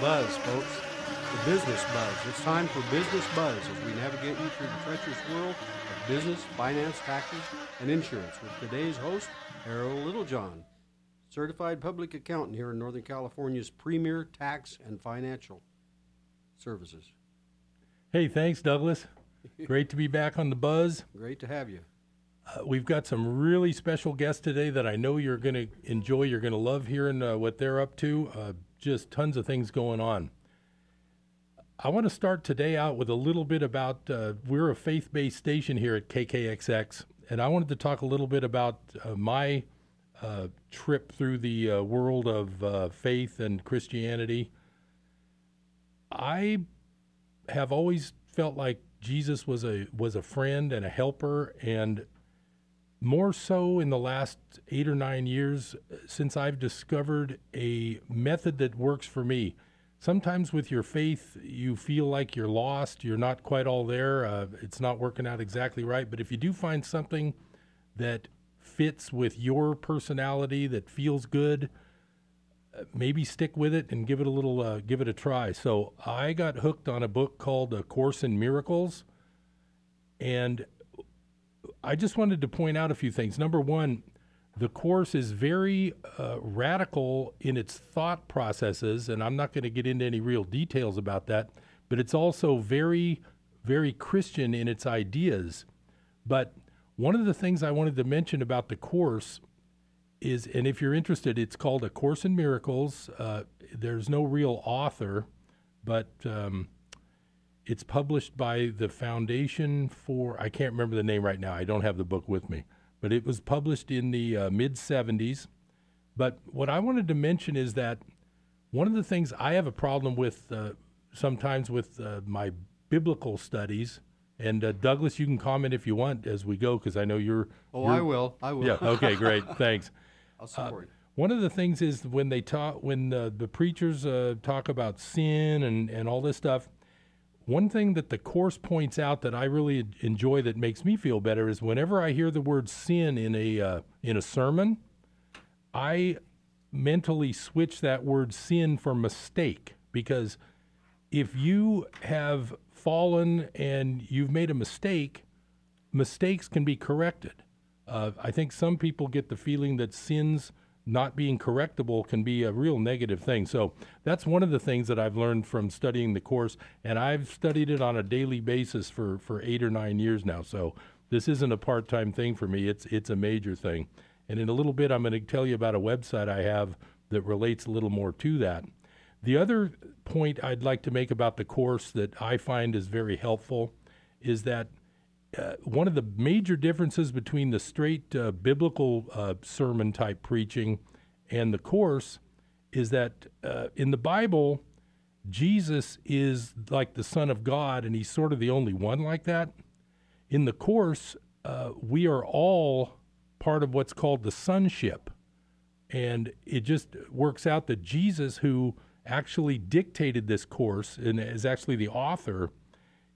buzz, folks. The business buzz. It's time for business buzz as we navigate you through the treacherous world of business, finance, taxes, and insurance with today's host, Harold Littlejohn, certified public accountant here in Northern California's premier tax and financial services. Hey, thanks, Douglas. Great to be back on the buzz. Great to have you. Uh, we've got some really special guests today that I know you're going to enjoy. You're going to love hearing uh, what they're up to. Uh, just tons of things going on. I want to start today out with a little bit about uh, we're a faith based station here at KKXX, and I wanted to talk a little bit about uh, my uh, trip through the world of faith and Christianity. I have always felt like Jesus was a was a friend and a helper and more so in the last eight or nine years since I've discovered a method that works for me. Sometimes with your faith, you feel like you're lost, you're not quite all there, uh, it's not working out exactly right. But if you do find something that fits with your personality, that feels good, uh, maybe stick with it and give it a little, uh, give it a try. So I got hooked on a book called A Course in Miracles, and I just wanted to point out a few things. Number one, the course is very uh, radical in its thought processes, and I'm not going to get into any real details about that, but it's also very, very Christian in its ideas. But one of the things I wanted to mention about the course is, and if you're interested, it's called A Course in Miracles. Uh, there's no real author, but um, it's published by the Foundation for, I can't remember the name right now. I don't have the book with me, but it was published in the uh, mid 70s. But what I wanted to mention is that one of the things I have a problem with uh, sometimes with uh, my biblical studies, and uh, Douglas, you can comment if you want as we go, because I know you're. Oh, you're, I will. I will. Yeah. Okay. Great. Thanks. I'll support you. One of the things is when they talk, when the, the preachers uh, talk about sin and, and all this stuff, one thing that the course points out that I really enjoy that makes me feel better is whenever I hear the word sin in a uh, in a sermon, I mentally switch that word sin for mistake because if you have fallen and you've made a mistake, mistakes can be corrected. Uh, I think some people get the feeling that sins not being correctable can be a real negative thing. So that's one of the things that I've learned from studying the course, and I've studied it on a daily basis for, for eight or nine years now. So this isn't a part time thing for me, it's, it's a major thing. And in a little bit, I'm going to tell you about a website I have that relates a little more to that. The other point I'd like to make about the course that I find is very helpful is that uh, one of the major differences between the straight uh, biblical uh, sermon type preaching and the course is that uh, in the Bible, Jesus is like the Son of God, and he's sort of the only one like that. In the course, uh, we are all part of what's called the sonship. And it just works out that Jesus, who actually dictated this course and is actually the author,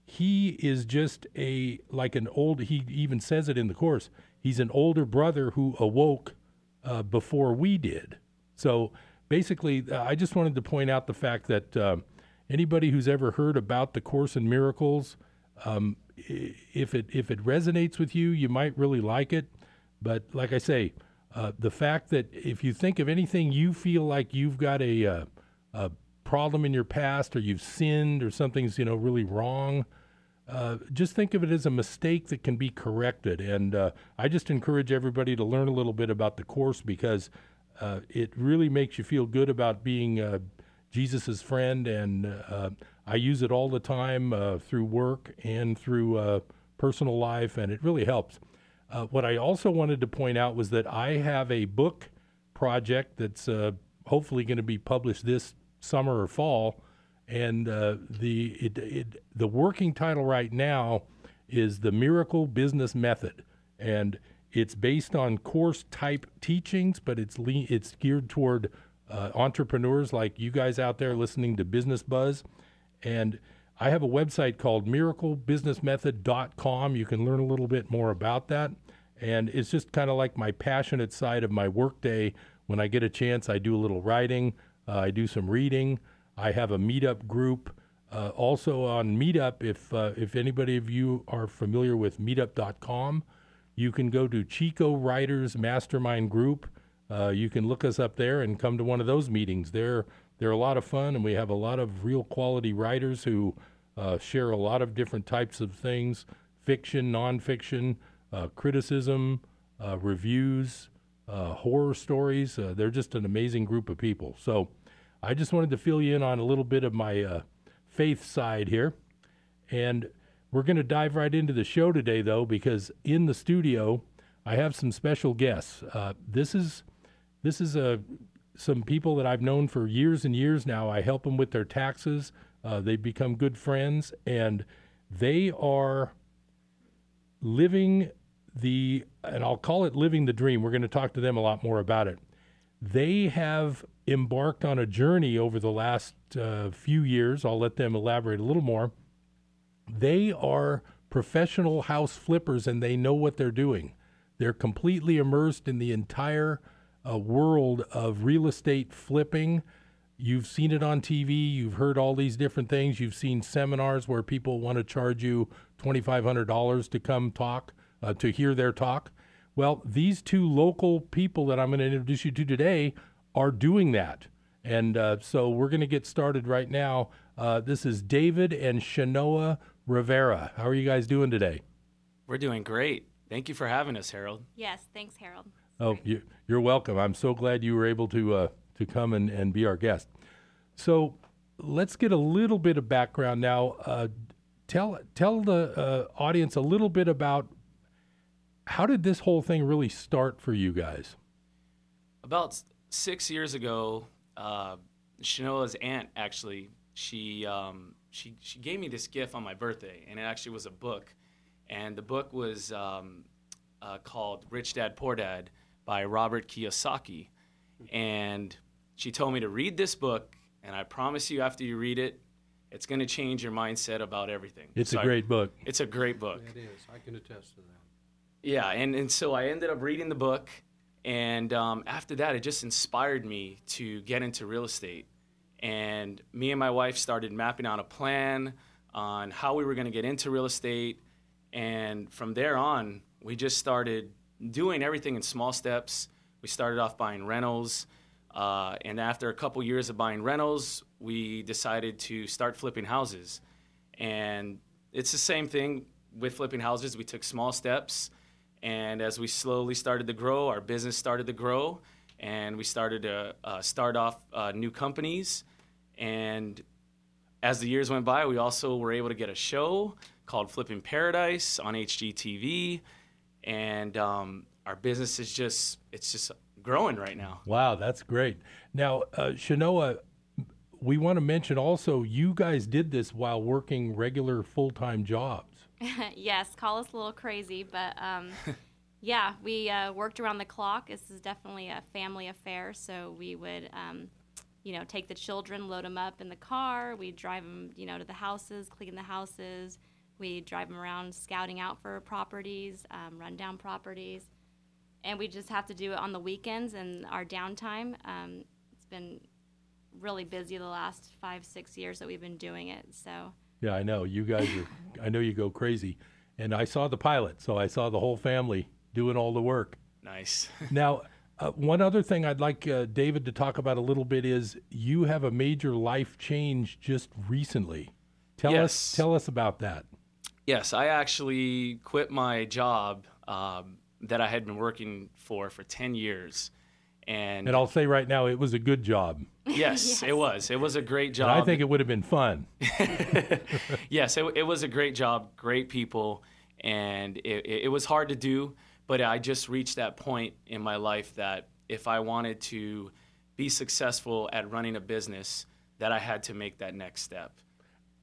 he is just a like an old he even says it in the course he's an older brother who awoke uh, before we did. So basically uh, i just wanted to point out the fact that uh, anybody who's ever heard about the course in miracles um, if it if it resonates with you you might really like it. But like i say uh, the fact that if you think of anything you feel like you've got a, uh, a problem in your past or you've sinned or something's you know really wrong uh, just think of it as a mistake that can be corrected. And uh, i just encourage everybody to learn a little bit about the course because uh, it really makes you feel good about being uh, jesus' friend. And uh, i use it all the time through work and through personal life and it really helps. What i also wanted to point out was that i have a book project that's hopefully going to be published this summer or fall. And uh, the it, it, the working title right now is the Miracle Business Method, and it's based on course type teachings, but it's le- it's geared toward uh, entrepreneurs like you guys out there listening to Business Buzz. And I have a website called miraclebusinessmethod.com. You can learn a little bit more about that. And it's just kind of like my passionate side of my workday. When I get a chance, I do a little writing, Uh, I do some reading. I have a meetup group. Uh, also on Meetup, if uh, if anybody of you are familiar with Meetup.com, you can go to Chico Writers Mastermind Group. Uh, you can look us up there and come to one of those meetings. They're they're a lot of fun, and we have a lot of real quality writers who uh, share a lot of different types of things: fiction, nonfiction, criticism, reviews, uh, horror stories. Uh, they're just an amazing group of people. So, I just wanted to fill you in on a little bit of my uh, faith side here, and we're going to dive right into the show today, though, because in the studio I have some special guests. this is this is a some people that I've known for years and years now. I help them with their taxes. Uh, they've become good friends, and they are living the, and I'll call it living the dream. We're going to talk to them a lot more about it. They have embarked on a journey over the last uh, few years. I'll let them elaborate a little more. They are professional house flippers and they know what they're doing. They're completely immersed in the entire a world of real estate flipping. You've seen it on TV, you've heard all these different things, you've seen seminars where people want to charge you $2,500 to come talk, uh, to hear their talk. Well, these two local people that I'm going to introduce you to today are doing that. And uh, so we're going to get started right now. Uh, this is David and Chenoa Rivera. How are you guys doing today? We're doing great. Thank you for having us, Harold. Yes, thanks, Harold. Oh, you, are welcome. I'm so glad you were able to uh, to come and, and be our guest. So let's get a little bit of background now. Uh, tell tell the uh, audience a little bit about how did this whole thing really start for you guys? About six years ago, uh, Chenoa's aunt actually she um, she she gave me this gift on my birthday, and it actually was a book, and the book was um, uh, called Rich Dad Poor Dad by Robert Kiyosaki. And she told me to read this book, and I promise you, after you read it, it's going to change your mindset about everything. It's so a great I, book. It's a great book. It is. I can attest to that. Yeah, and, and so I ended up reading the book, and um, after that, it just inspired me to get into real estate. And me and my wife started mapping out a plan on how we were going to get into real estate. And from there on, we just started doing everything in small steps. We started off buying rentals. Uh, and after a couple years of buying rentals, we decided to start flipping houses. And it's the same thing with flipping houses. We took small steps. And as we slowly started to grow, our business started to grow. And we started to uh, start off uh, new companies. And as the years went by, we also were able to get a show called Flipping Paradise on HGTV and um, our business is just it's just growing right now. Wow, that's great. Now, uh, we want to mention also you guys did this while working regular full time jobs. yes, call us a little crazy, but um, yeah, we uh, worked around the clock. This is definitely a family affair, so we would. Um, you know, take the children, load them up in the car. We drive them, you know, to the houses, clean the houses, we drive them around scouting out for properties, um, run down properties, and we just have to do it on the weekends and our downtime. Um, it's been really busy the last five, six years that we've been doing it. So yeah, I know you guys are. I know you go crazy, and I saw the pilot, so I saw the whole family doing all the work. Nice. now. Uh, one other thing I'd like uh, David to talk about a little bit is you have a major life change just recently. Tell yes. us tell us about that. Yes, I actually quit my job um, that I had been working for for 10 years. And, and I'll say right now, it was a good job. Yes, yes. it was. It was a great job. And I think it would have been fun. yes, it, it, was a great job, great people, and it, it was hard to do. But I just reached that point in my life that if I wanted to be successful at running a business, that I had to make that next step.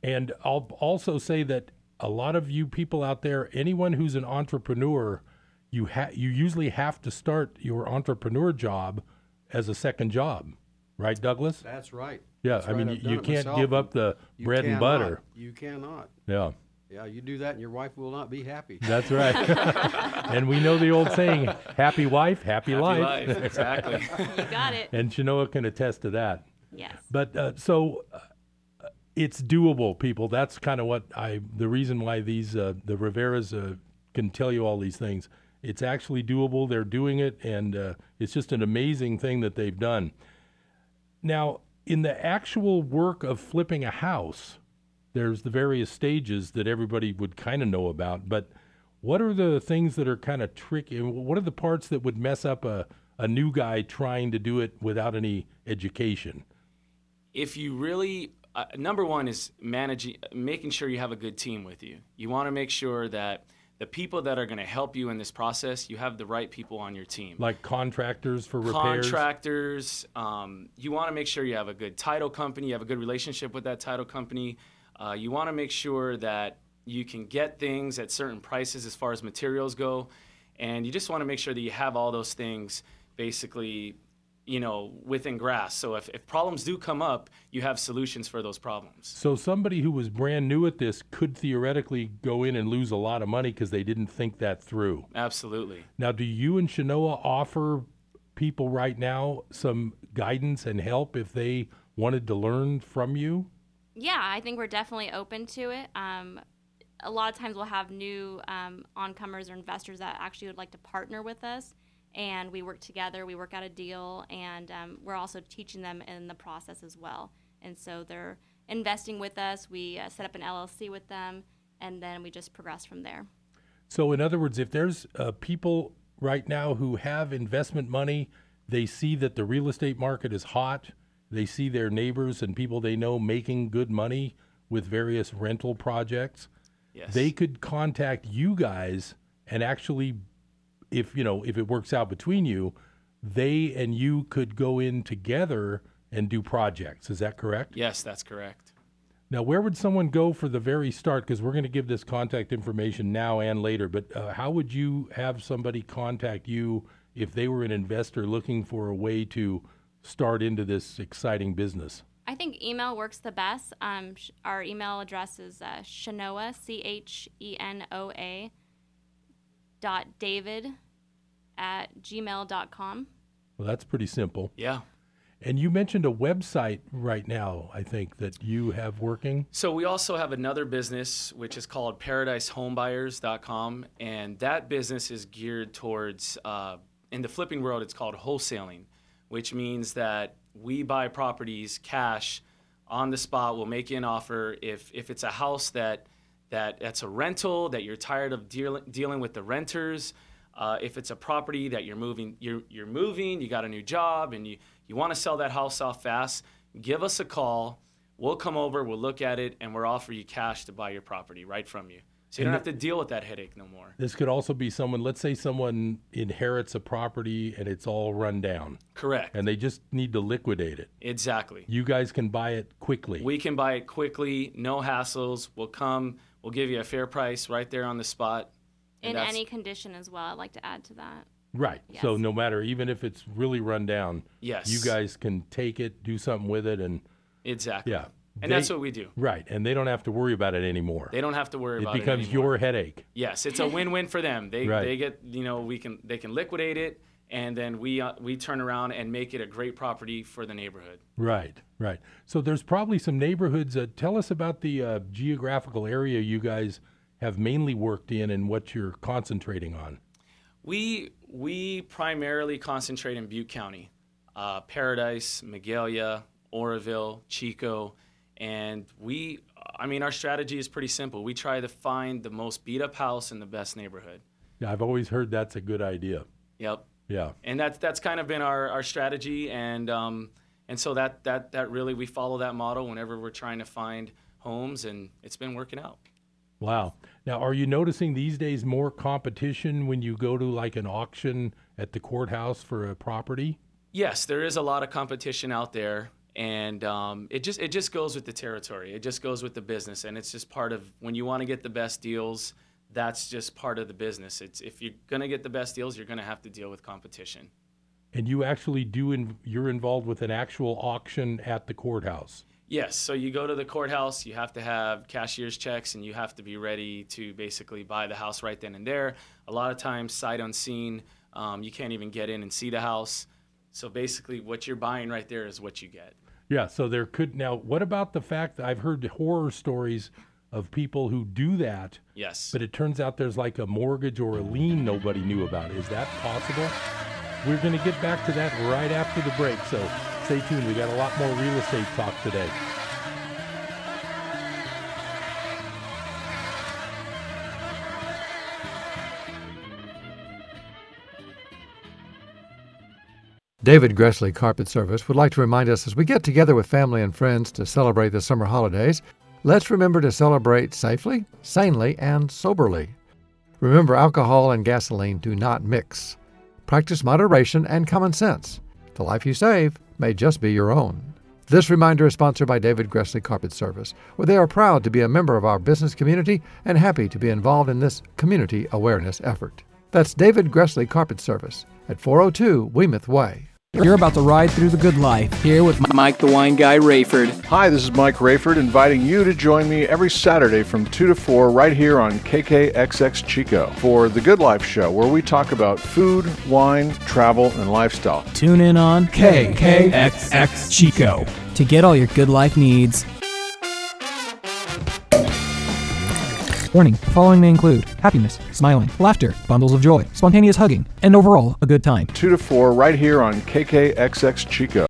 And I'll also say that a lot of you people out there, anyone who's an entrepreneur, you ha- you usually have to start your entrepreneur job as a second job, right, Douglas? That's right. Yeah, That's I right. mean, you, you can't give up the you bread cannot. and butter. You cannot. Yeah. Yeah, you do that and your wife will not be happy. That's right. and we know the old saying, happy wife, happy, happy life. life. Exactly. you got it. And Chenoa can attest to that. Yes. But uh, so uh, it's doable, people. That's kind of what I. The reason why these uh, the Riveras uh, can tell you all these things. It's actually doable. They're doing it, and uh, it's just an amazing thing that they've done. Now, in the actual work of flipping a house, there's the various stages that everybody would kind of know about. But what are the things that are kind of tricky? What are the parts that would mess up a, a new guy trying to do it without any education? If you really, uh, number one is managing, making sure you have a good team with you. You want to make sure that the people that are going to help you in this process, you have the right people on your team. Like contractors for repairs? Contractors. Um, you want to make sure you have a good title company, you have a good relationship with that title company. Uh, you want to make sure that you can get things at certain prices as far as materials go. And you just want to make sure that you have all those things basically you know, within grasp. So if, if problems do come up, you have solutions for those problems. So somebody who was brand new at this could theoretically go in and lose a lot of money because they didn't think that through. Absolutely. Now, do you and Chenoa offer people right now some guidance and help if they wanted to learn from you? Yeah, I think we're definitely open to it. Um, a lot of times we'll have new um, oncomers or investors that actually would like to partner with us and we work together. We work out a deal, and um, we're also teaching them in the process as well. And so they're investing with us. We uh, set up an LLC with them, and then we just progress from there. So, in other words, if there's uh, people right now who have investment money, they see that the real estate market is hot. They see their neighbors and people they know making good money with various rental projects. Yes. They could contact you guys and actually if you know if it works out between you, they and you could go in together and do projects. Is that correct? Yes, that's correct. Now, where would someone go for the very start? Because we're going to give this contact information now and later. But uh, how would you have somebody contact you if they were an investor looking for a way to start into this exciting business? I think email works the best. Um, sh- our email address is uh, Chenoa, C H E N O A, dot david at gmail.com. Well, that's pretty simple. Yeah. And you mentioned a website right now, I think, that you have working. So we also have another business which is called paradisehomebuyers.com, and that business is geared towards uh, in the flipping world. It's called wholesaling, which means that we buy properties cash on the spot. We'll make you an offer if if it's a house that that that's a rental that you're tired of deal, dealing with the renters. Uh, if it's a property that you're moving, you're, you're moving, you got a new job, and you, you want to sell that house off fast, give us a call. We'll come over, we'll look at it, and we'll offer you cash to buy your property right from you. So you don't have to deal with that headache no more. This could also be someone, let's say someone inherits a property and it's all run down. Correct. And they just need to liquidate it. Exactly. You guys can buy it quickly. We can buy it quickly, no hassles. We'll come, we'll give you a fair price right there on the spot. In any condition as well, I'd like to add to that. Right. Yes. So no matter, even if it's really run down, Yes. you guys can take it, do something with it, and Exactly. yeah. And They- that's what we do. Right. And they don't have to worry about it anymore. They don't have to worry it about becomes it anymore. your headache. Yes, it's a win-win for them. They Right. they get you know we can they can liquidate it and then we uh, we turn around and make it a great property for the neighborhood. Right, right. So there's probably some neighborhoods. Uh, tell us about the uh, geographical area you guys have mainly worked in and what you're concentrating on. We we primarily concentrate in Butte County, uh, Paradise, Magalia, Oroville, Chico, and we. I mean, our strategy is pretty simple. We try to find the most beat up house in the best neighborhood. Yeah, I've always heard that's a good idea. Yep. Yeah. and that's that's kind of been our, our strategy and um, and so that that that really we follow that model whenever we're trying to find homes and it's been working out Wow. Now, are you noticing these days more competition when you go to like an auction at the courthouse for a property? yes there is a lot of competition out there and um, it just it just goes with the territory it just goes with the business and it's just part of when you want to get the best deals that's just part of the business it's if you're going to get the best deals you're going to have to deal with competition And you actually do, in, you're involved with an actual auction at the courthouse. Yes, so you go to the courthouse, you have to have cashier's checks, and you have to be ready to basically buy the house right then and there. A lot of times, sight unseen, um, you can't even get in and see the house. So basically, what you're buying right there is what you get. Yeah, so there could now. What about the fact that I've heard horror stories of people who do that, Yes. but it turns out there's like a mortgage or a lien nobody knew about. Is that possible? We're going to get back to that right after the break. So stay tuned. We got a lot more real estate talk today. David Gressley Carpet Service would like to remind us as we get together with family and friends to celebrate the summer holidays, let's remember to celebrate safely, sanely, and soberly. Remember, alcohol and gasoline do not mix. Practice moderation and common sense. The life you save may just be your own. This reminder is sponsored by David Gressley Carpet Service, where they are proud to be a member of our business community and happy to be involved in this community awareness effort. That's David Gressley Carpet Service at 402 Weymouth Way. You're about to ride through the good life here with Mike the Wine Guy Rayford. Hi, this is Mike Rayford inviting you to join me every Saturday from 2 to 4 right here on KKXX Chico for The Good Life Show, where we talk about food, wine, travel, and lifestyle. Tune in on KKXX Chico to get all your good life needs. Warning, the following may include happiness, smiling, laughter, bundles of joy, spontaneous hugging, and overall a good time. 2 to 4 right here on KKXX Chico.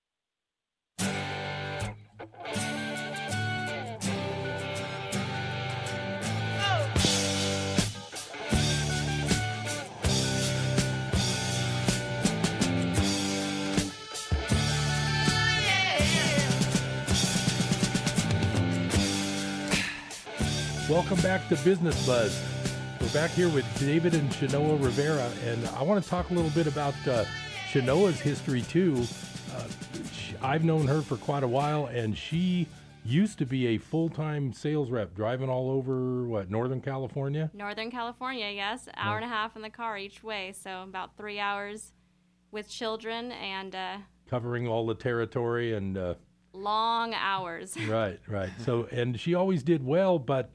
Welcome back to Business Buzz. We're back here with David and Chenoa Rivera, and I want to talk a little bit about uh, Chenoa's history too. Uh, I've known her for quite a while, and she used to be a full-time sales rep, driving all over what Northern California. Northern California, yes, hour and a half in the car each way, so about three hours with children and uh, covering all the territory and uh, long hours. right, right. So, and she always did well, but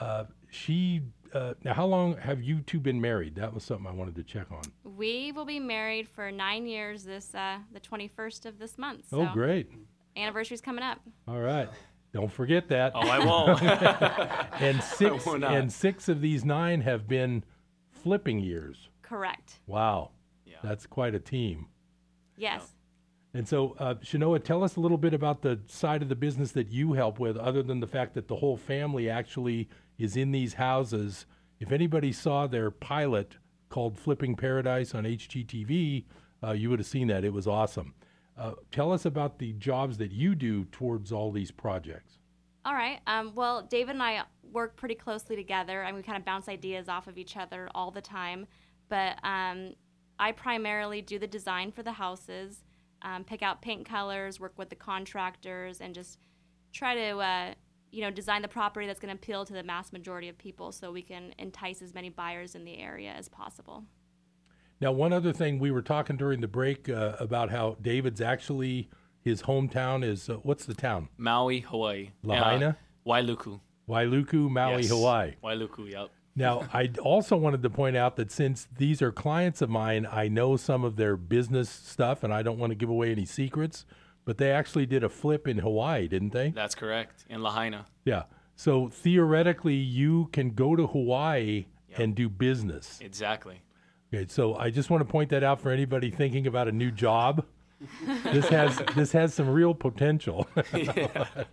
uh, she. Uh, now, how long have you two been married? That was something I wanted to check on. We will be married for nine years this uh, the 21st of this month. So Oh, great! Anniversary's coming up. All right, don't forget that. Oh, I won't. and six will and six of these nine have been flipping years. Correct. Wow, Yeah. that's quite a team. Yes. And so, uh, Chenoa, tell us a little bit about the side of the business that you help with, other than the fact that the whole family actually is in these houses. If anybody saw their pilot called Flipping Paradise on HGTV, uh, you would have seen that. It was awesome. Uh, tell us about the jobs that you do towards all these projects. All right. Um, well, David and I work pretty closely together, and we kind of bounce ideas off of each other all the time. But um, I primarily do the design for the houses, um, pick out paint colors, work with the contractors, and just try to, uh, you know, design the property that's going to appeal to the mass majority of people, so we can entice as many buyers in the area as possible. Now, one other thing we were talking during the break uh, about how David's actually his hometown is uh, what's the town? Maui, Hawaii. Lahaina? Uh, Wailuku. Wailuku, Maui, Yes. Hawaii. Wailuku, yep. Now, I also wanted to point out that since these are clients of mine, I know some of their business stuff, and I don't want to give away any secrets. But they actually did a flip in Hawaii, didn't they? That's correct. In Lahaina. Yeah. So theoretically, you can go to Hawaii and do business. Exactly. Okay, so I just want to point that out for anybody thinking about a new job. this has this has some real potential. yeah.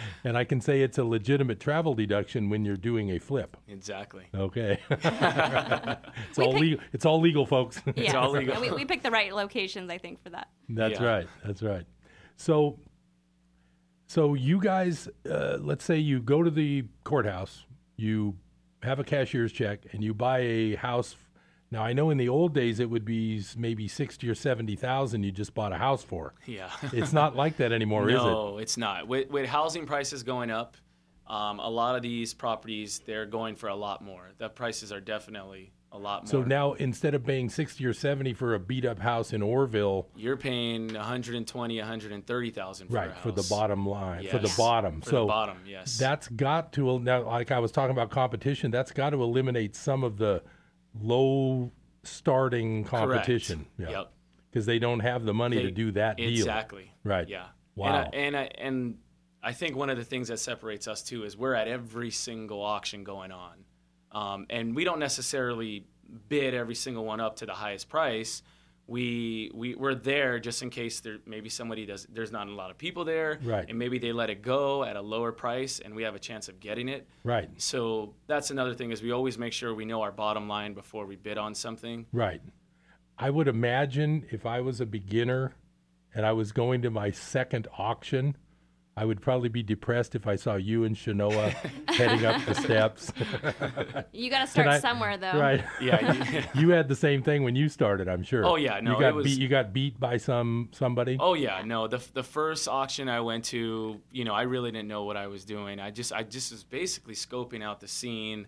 and I can say it's a legitimate travel deduction when you're doing a flip. Exactly. Okay. it's all pick- legal. It's all legal, folks. Yeah, all legal. and we, we picked the right locations, I think, for that. That's Yeah. right. That's right. So, so you guys, uh, let's say you go to the courthouse, you have a cashier's check, and you buy a house Now I know in the old days it would be maybe sixty or seventy thousand you just bought a house for. Yeah. It's not like that anymore, is it? no, it's not. With, with housing prices going up, um, a lot of these properties they're going for a lot more. The prices are definitely a lot more. So now instead of paying sixty or seventy for a beat up house in Oroville, you're paying 120, 130,000 for a right, for the bottom line, for the bottom. For so the bottom, yes. that's got to now like I was talking about competition, that's got to eliminate some of the low starting competition. Yeah. Yep. Because they don't have the money to do that deal. Exactly. Right. Yeah. Wow. And I, and I, and I think one of the things that separates us too is we're at every single auction going on, um, and we don't necessarily bid every single one up to the highest price. We we we're there just in case there maybe somebody does there's not a lot of people there, Right. And maybe they let it go at a lower price, and we have a chance of getting it. Right. So that's another thing is we always make sure we know our bottom line before we bid on something. Right. I would imagine if I was a beginner and I was going to my second auction, I would probably be depressed if I saw you and Chenoa heading up the steps. You got to start I- somewhere, though. Right. Yeah. you had the same thing when you started, I'm sure. Oh, yeah, no, you got it was- beat. You got beat by some somebody. Oh yeah, no. The the first auction I went to, you know, I really didn't know what I was doing. I just I just was basically scoping out the scene.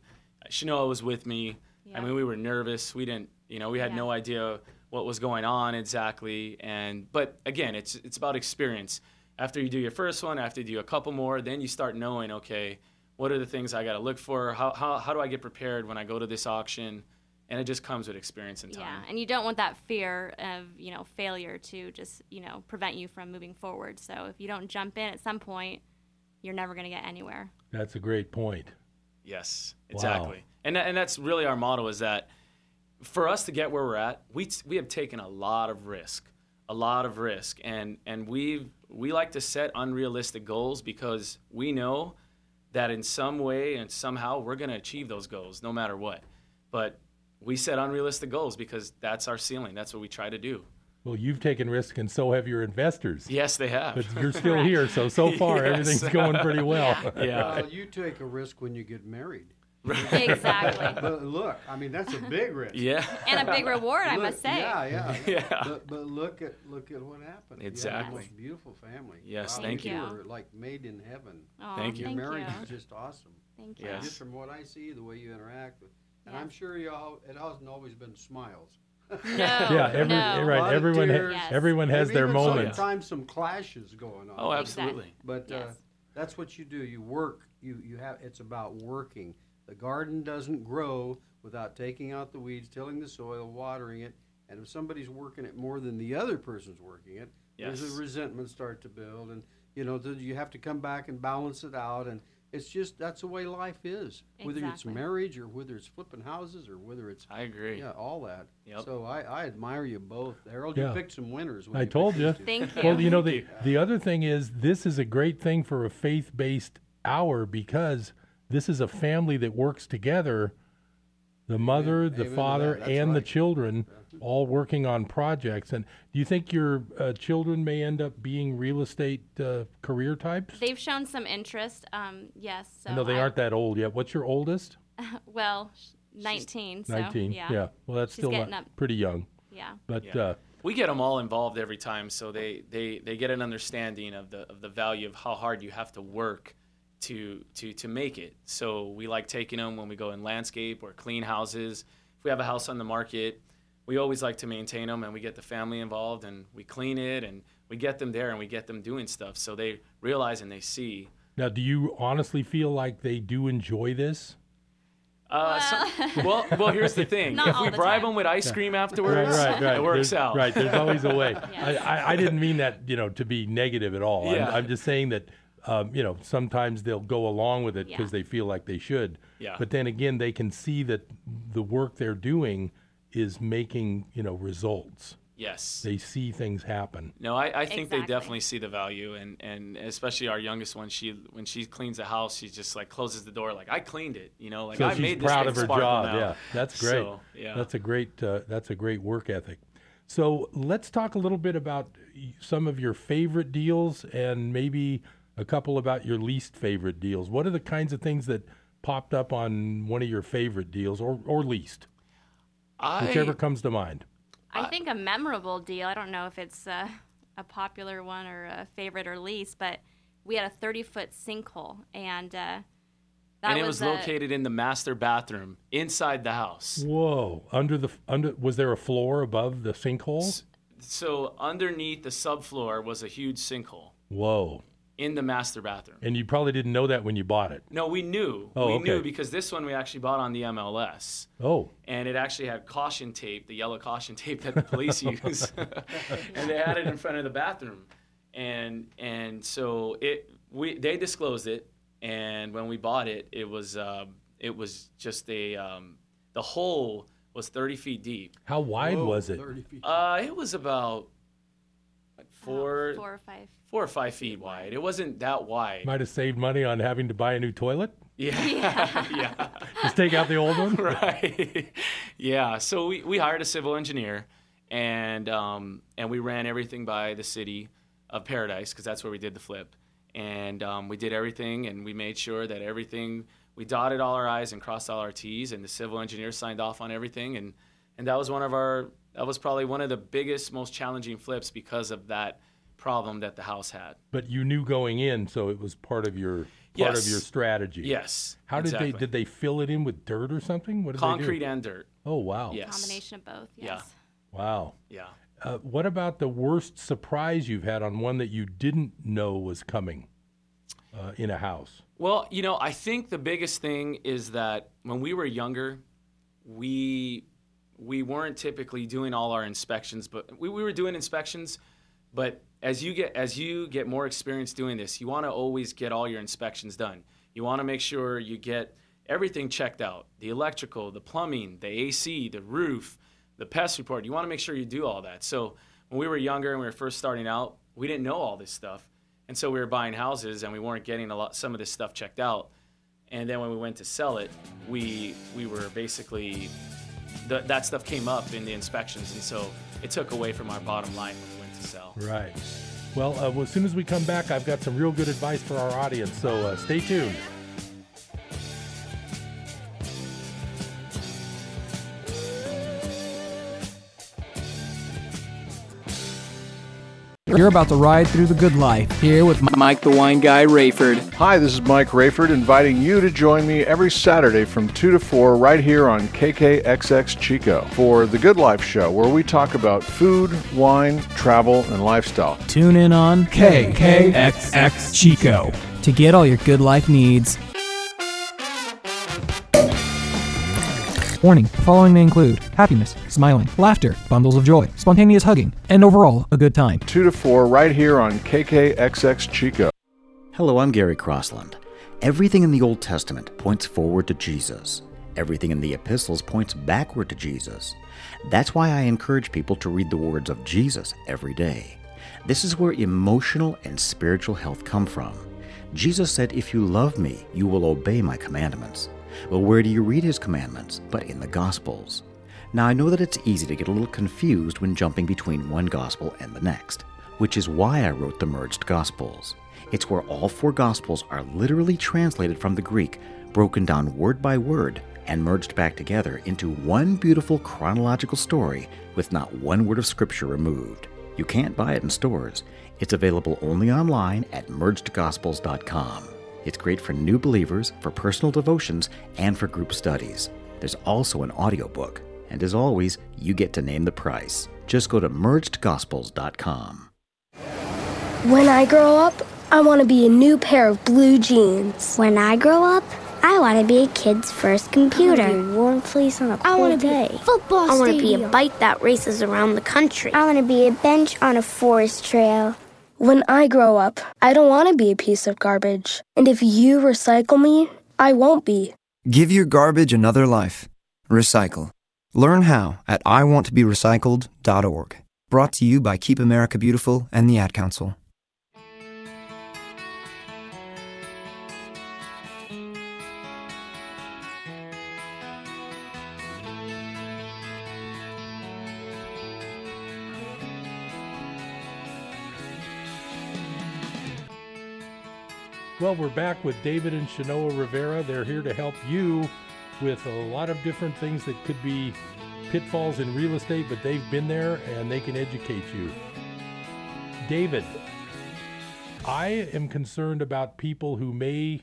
Chenoa was with me. Yeah. I mean, we were nervous. We didn't, you know, we had Yeah. no idea what was going on exactly. And but again, it's it's about experience. After you do your first one, after you do a couple more, then you start knowing, okay, what are the things I got to look for? How, how how do I get prepared when I go to this auction? And it just comes with experience and time. Yeah, and you don't want that fear of you know failure to just you know prevent you from moving forward. So if you don't jump in at some point, you're never going to get anywhere. That's a great point. Yes, Wow. exactly. And tha- and that's really our motto is that for us to get where we're at, we we have taken a lot of risk, a lot of risk, and and we we like to set unrealistic goals because we know that in some way and somehow we're going to achieve those goals no matter what. But we set unrealistic goals because that's our ceiling. That's what we try to do. Well, you've taken risk, and so have your investors. Yes, they have. But you're still here, so so far Yes. everything's going pretty well. yeah. Well, you take a risk when you get married. Exactly, But look, I mean, that's a big risk. Yeah. and a big reward, I must say. Yeah, yeah. Yeah. But, but look at look at what happened. You have the Exactly. most beautiful family. Yes, Wow, thank you. were like made in heaven. Aw, Thank you. Your marriage is just awesome. Thank you. Yes. Just from what I see, the way you interact with, and Yes. I'm sure you all, it hasn't always been smiles. No, Yeah, every, no. Right. Everyone, ha- tears. Yes. everyone has Maybe their even moments. Sometimes some clashes going on. Oh, Exactly. absolutely. But uh, that's what you do. You work. You you have. It's about working. The garden doesn't grow without taking out the weeds, tilling the soil, watering it. And if somebody's working it more than the other person's working it, there's a resentment start to build, and you know th- you have to come back and balance it out. And it's just that's the way life is. Whether it's marriage or whether it's flipping houses or whether it's I agree. yeah all that. Yep. So I, I admire you both, Harold. Yeah. You picked some winners. when I you picked told you. Thank you. Well, you know the the other thing is this is a great thing for a faith-based hour because this is a family that works together. The mother, the Amen father, that. That's and the right. children all working on projects. And do you think your uh, children may end up being real estate uh, career types? They've shown some interest. Um, yes. So I know they I- aren't that old yet. What's your oldest? Well, 19. So, 19. Yeah. yeah. Well, that's She's still not up. pretty young. Yeah. But Yeah. uh, we get them all involved every time so they, they, they get an understanding of the, of the value of how hard you have to work to, to, to make it so we like taking them when we go in landscape or clean houses if we have a house on the market we always like to maintain them and we get the family involved and we clean it and we get them there and we get them doing stuff so they realize and they see now, do you honestly feel like they do enjoy this? uh, some- well, well, here's the thing. Not if we the bribe time. them with ice cream afterwards, right, right, right. it works There's- out. Right, there's always a way. Yes. I, I, I didn't mean that, you know, to be negative at all. Yeah. I'm, I'm just saying that, um, you know, sometimes they'll go along with it because Yeah. they feel like they should. Yeah. But then again, they can see that the work they're doing is making, you know, results. Yes. They see things happen. No, I, I think they definitely see the value, and, and especially our youngest one. She when she cleans the house, she just like closes the door, like I cleaned it, you know, like So I she's made this proud thing of her job. now. Yeah, that's great. So, yeah, That's a great. Uh, that's a great work ethic. So let's talk a little bit about some of your favorite deals and maybe a couple about your least favorite deals. What are the kinds of things that popped up on one of your favorite deals or or least? I, Whichever comes to mind. I think a memorable deal. I don't know if it's uh, a popular one or a favorite or least, but we had a 30 foot sinkhole, and uh, that and it was a- located in the master bathroom inside the house. Whoa! Under the under, was there a floor above the sinkhole? So underneath the subfloor was a huge sinkhole Whoa! In the master bathroom. And you probably didn't know that when you bought it. No, we knew. Oh, we okay. knew because this one we actually bought on the MLS. Oh, and it actually had caution tape, the yellow caution tape that the police use, and they had it in front of the bathroom, and and so it we they disclosed it, and when we bought it, it was um, it was just a um, the hole was 30 feet deep. how wide Whoa, was it? 30 feet. Uh, it was about like four four or five. Four or five feet wide. It wasn't that wide. Might have saved money on having to buy a new toilet. Yeah, yeah. Just take out the old one. right. yeah. So we, we hired a civil engineer, and um, and we ran everything by the city of Paradise because that's where we did the flip, and um, we did everything, and we made sure that everything we dotted all our i's and crossed all our t's, and the civil engineer signed off on everything, and and that was one of our that was probably one of the biggest, most challenging flips because of that problem that the house had. But you knew going in, so it was part of your part Yes. of your strategy. Yes. How did exactly. they did they fill it in with dirt or something? What did concrete They do? and dirt? Oh wow. Yes. Combination of both. Yeah. Yes. Wow. Yeah. Uh, what about the worst surprise you've had on one that you didn't know was coming uh, in a house? Well, you know, I think the biggest thing is that when we were younger, we we weren't typically doing all our inspections, but we, we were doing inspections. But as you get as you get more experience doing this, you want to always get all your inspections done. You want to make sure you get everything checked out: the electrical, the plumbing, the AC, the roof, the pest report. You want to make sure you do all that. So when we were younger and we were first starting out, we didn't know all this stuff, and so we were buying houses and we weren't getting a lot some of this stuff checked out. And then when we went to sell it, we we were basically the, that stuff came up in the inspections, and so it took away from our bottom line Right. Well, uh, well, as soon as we come back, I've got some real good advice for our audience. So uh, stay tuned. You're about to ride through the good life here with Mike the Wine Guy Rayford. Hi, this is Mike Rayford inviting you to join me every Saturday from 2 to 4 right here on KKXX Chico for The Good Life Show, where we talk about food, wine, travel, and lifestyle. Tune in on KKXX Chico to get all your good life needs. Warning, the following may include happiness, smiling, laughter, bundles of joy, spontaneous hugging, and overall a good time. 2 to 4 right here on KKXX Chico. Hello, I'm Gary Crossland. Everything in the Old Testament points forward to Jesus. Everything in the epistles points backward to Jesus. That's why I encourage people to read the words of Jesus every day. This is where emotional and spiritual health come from. Jesus said, If you love me, you will obey my commandments. Well, where do you read his commandments? But in the Gospels. Now, I know that it's easy to get a little confused when jumping between one Gospel and the next, which is why I wrote the Merged Gospels. It's where all four Gospels are literally translated from the Greek, broken down word by word, and merged back together into one beautiful chronological story with not one word of Scripture removed. You can't buy it in stores. It's available only online at mergedgospels.com. It's great for new believers, for personal devotions, and for group studies. There's also an audiobook. And as always, you get to name the price. Just go to mergedgospels.com. When I grow up, I want to be a new pair of blue jeans. When I grow up, I want to be a kid's first computer. I want to be a warm fleece on a cold I want to day. be a football I want to be a bike that races around the country. I want to be a bench on a forest trail. When I grow up, I don't want to be a piece of garbage. And if you recycle me, I won't be. Give your garbage another life. Recycle. Learn how at iwanttoberecycled.org. Brought to you by Keep America Beautiful and the Ad Council. Well, we're back with David and Chenoa Rivera. They're here to help you with a lot of different things that could be pitfalls in real estate, but they've been there and they can educate you. David, I am concerned about people who may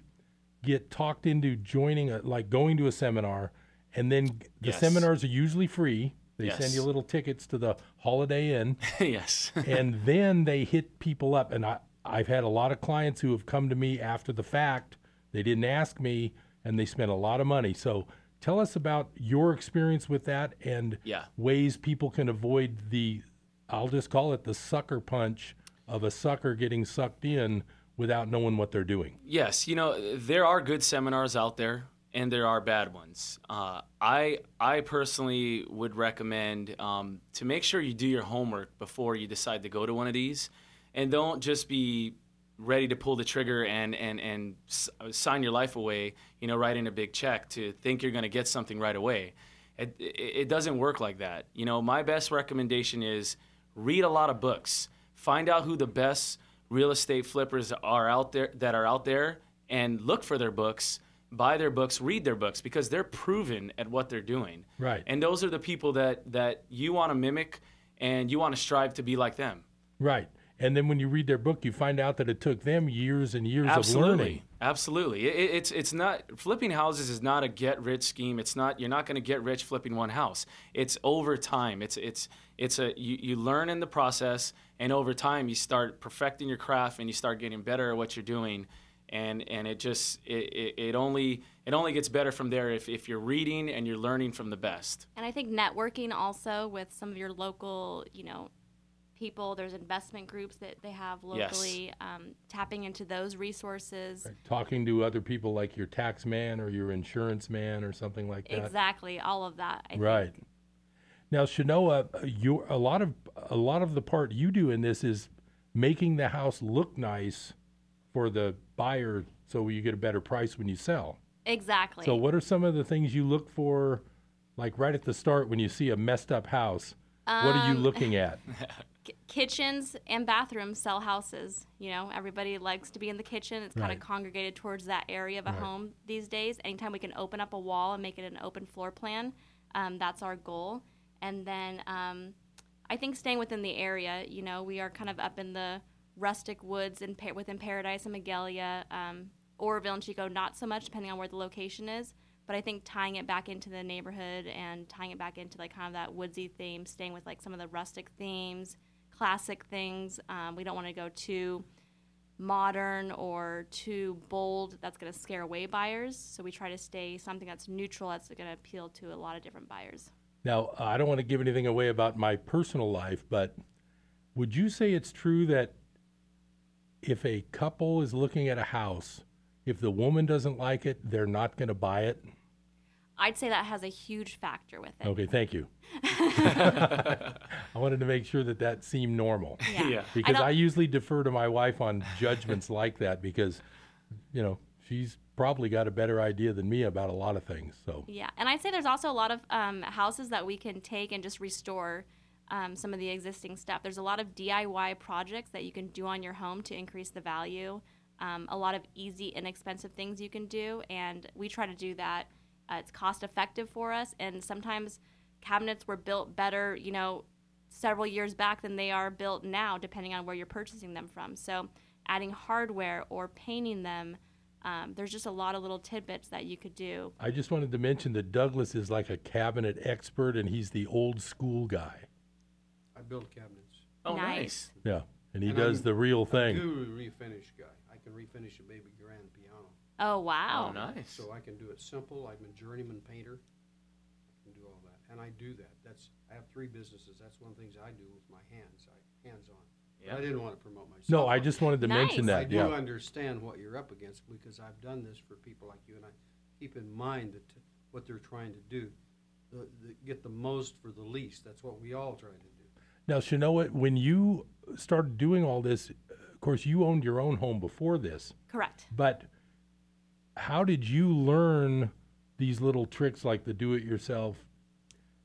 get talked into joining a like going to a seminar and then the Yes. seminars are usually free. They send you little tickets to the Holiday Inn. yes. and then they hit people up and I I've had a lot of clients who have come to me after the fact. They didn't ask me and they spent a lot of money. So tell us about your experience with that and Yeah. ways people can avoid the I'll just call it the sucker punch of a sucker getting sucked in without knowing what they're doing. Yes, you know there are good seminars out there, and there are bad ones. Uh, I I personally would recommend um, to make sure you do your homework before you decide to go to one of these, and don't just be ready to pull the trigger and and and s- sign your life away. You know, writing a big check to think you're going to get something right away. It, it, it doesn't work like that. You know, my best recommendation is read a lot of books. Find out who the best real estate flippers are out there that are out there and look for their books, buy their books, read their books because they're proven at what they're doing. Right. And those are the people that that you want to mimic and you want to strive to be like them. Right. And then when you read their book, you find out that it took them years and years Absolutely. of learning. Absolutely. It, it- it's it's not flipping houses is not a get rich scheme. It's not you're not going to get rich flipping one house. It's over time. It's it's it's a you, you learn in the process and over time you start perfecting your craft and you start getting better at what you're doing and and it just it, it, it only it only gets better from there if, if you're reading and you're learning from the best. And I think networking also with some of your local, you know, people. There's investment groups that they have Yes. locally. Um, tapping into those resources. Talking to other people like your tax man or your insurance man or something like that. Exactly, all of that. I right. Think. Now, Chenoa, you a lot of a lot of the part you do in this is making the house look nice for the buyer, so you get a better price when you sell. Exactly. So, what are some of the things you look for, like right at the start when you see a messed up house? what are you Um, looking at? Kitchens and bathrooms sell houses. You know, everybody likes to be in the kitchen. It's kind Right. of congregated towards that area of a Right. home these days. Anytime we can open up a wall and make it an open floor plan, um, that's our goal. And then um, I think staying within the area. You know, we are kind of up in the rustic woods in pa- within Paradise and Magalia, um, Oroville and Chico. Not so much, depending on where the location is. But I think tying it back into the neighborhood and tying it back into like kind of that woodsy theme, staying with like some of the rustic themes, classic things. Um, we don't want to go too modern or too bold. That's going to scare away buyers. So we try to stay something that's neutral. That's going to appeal to a lot of different buyers. Now, I don't want to give anything away about my personal life, but would you say it's true that if a couple is looking at a house, if the woman doesn't like it, they're not going to buy it? I'd say that has a huge factor with it. Okay, thank you. I wanted to make sure that that seemed normal. Yeah. Yeah. Because don't- I, usually defer to my wife on judgments like that because, you know, she's probably got a better idea than me about a lot of things. So, Yeah, and I'd say there's also a lot of um, houses that we can take and just restore um, some of the existing stuff. There's a lot of DIY projects that you can do on your home to increase the value. Um, a lot of easy, inexpensive things you can do, and we try to do that. Uh, it's cost effective for us, and sometimes cabinets were built better, you know, several years back than they are built now, depending on where you're purchasing them from. So, adding hardware or painting them, um, there's just a lot of little tidbits that you could do. I just wanted to mention that Douglas is like a cabinet expert and he's the old school guy. I build cabinets. Oh, Nice. nice. Yeah, and he And does I'm the real a thing. guru refinish guy. I can refinish a baby grand piano. Oh, oh wow! Oh, nice. So I can do it simple. I'm a journeyman painter. I can do all that, and I do that. That's I have three businesses. That's one of the things I do with my hands. I hands on. Yeah. I didn't want to promote myself. No, I just wanted to mention Nice. I do Yeah. understand what you're up against because I've done this for people like you, and I keep in mind that what they're trying to do, the, the, get the most for the least. That's what we all try to do. Now, Chenoa, when you started doing all this, of course, you owned your own home before this, Correct. but how did you learn these little tricks like the do it yourself,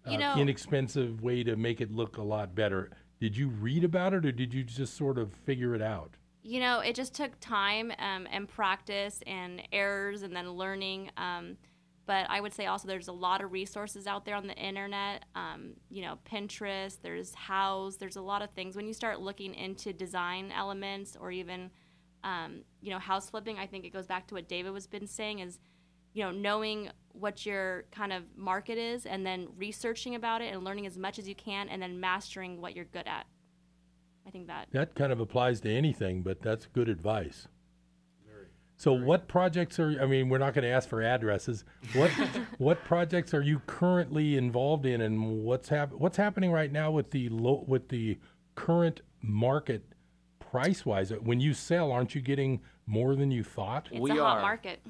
You know- inexpensive way to make it look a lot better? Did you read about it or did you just sort of figure it out? You know, it just took time um, and practice and errors and then learning. Um, but I would say also there's a lot of resources out there on the internet. Um, you know, Pinterest, there's Houzz, there's a lot of things. When you start looking into design elements or even, um, you know, house flipping, I think it goes back to what David was been saying is, you know, knowing what your kind of market is and then researching about it and learning as much as you can and then mastering what you're good at. I think that. That kind of applies to anything, but that's good advice. So what projects are I mean we're not going to ask for addresses. What what projects are you currently involved in and what's hap- what's happening right now with the lo- with the current market price wise when you sell aren't you getting more than you thought? It's We a hot are. market.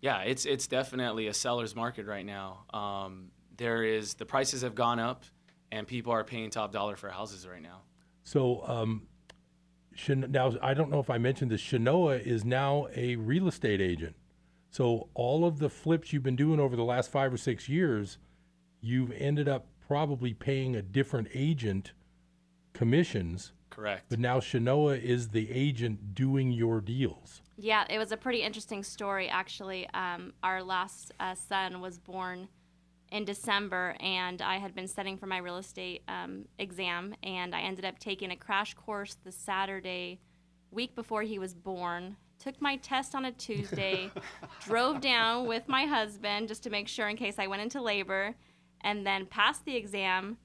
Yeah, it's it's definitely a seller's market right now. Um, there is the prices have gone up, and people are paying top dollar for houses right now. So um now I don't know if I mentioned this Chenoa is now a real estate agent. So all of the flips you've been doing over the last 5 or 6 years you've ended up probably paying a different agent commissions. Correct. But now Chenoa is the agent doing your deals. Yeah, it was a pretty interesting story, actually. Um, our last uh, son was born in December, and I had been studying for my real estate um, exam, and I ended up taking a crash course the Saturday week before he was born. Took my test on a Tuesday, drove down with my husband just to make sure in case I went into labor, and then passed the exam.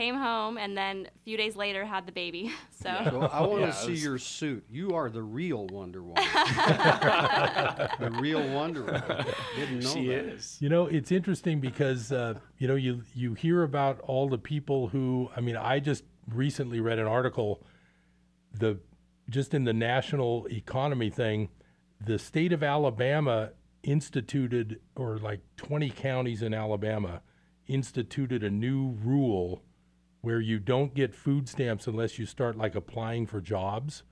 Came home, and then a few days later had the baby. So, So I want to Yeah, see was- your suit. You are the real Wonder Woman. the real Wonder Woman. Didn't know she that. is. You know, it's interesting because uh, you know you you hear about all the people who. I mean, I just recently read an article, the just in the national economy thing, the state of Alabama instituted, or like twenty counties in Alabama, instituted a new rule where you don't get food stamps unless you start like applying for jobs,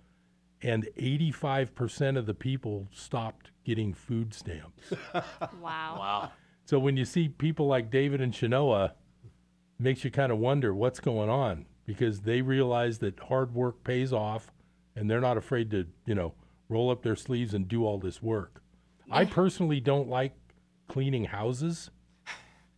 and eighty five percent of the people stopped getting food stamps. wow. Wow. So when you see people like David and Chenoa, it makes you kind of wonder what's going on because they realize that hard work pays off and they're not afraid to, you know, roll up their sleeves and do all this work. I personally don't like cleaning houses,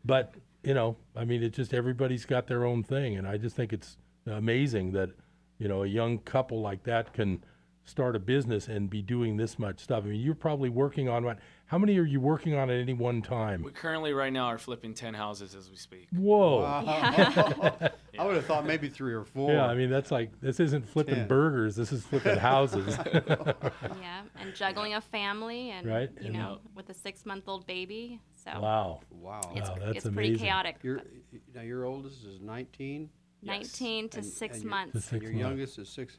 but, you know, I mean, it's just everybody's got their own thing. And I just think it's amazing that, you know, a young couple like that can start a business and be doing this much stuff. I mean, you're probably working on what? How many are you working on at any one time? We currently right now are flipping ten houses as we speak. Whoa. I would have thought maybe three or four. Yeah, I mean that's like this isn't flipping Ten. burgers. This is flipping houses. yeah, and juggling a family, and Right, you and- know, with a six-month-old baby. So wow. Wow. it's, Wow, that's it's pretty amazing. chaotic. Your, now your oldest is 19. 19 to And- six and your- months. To And six your months. youngest is six.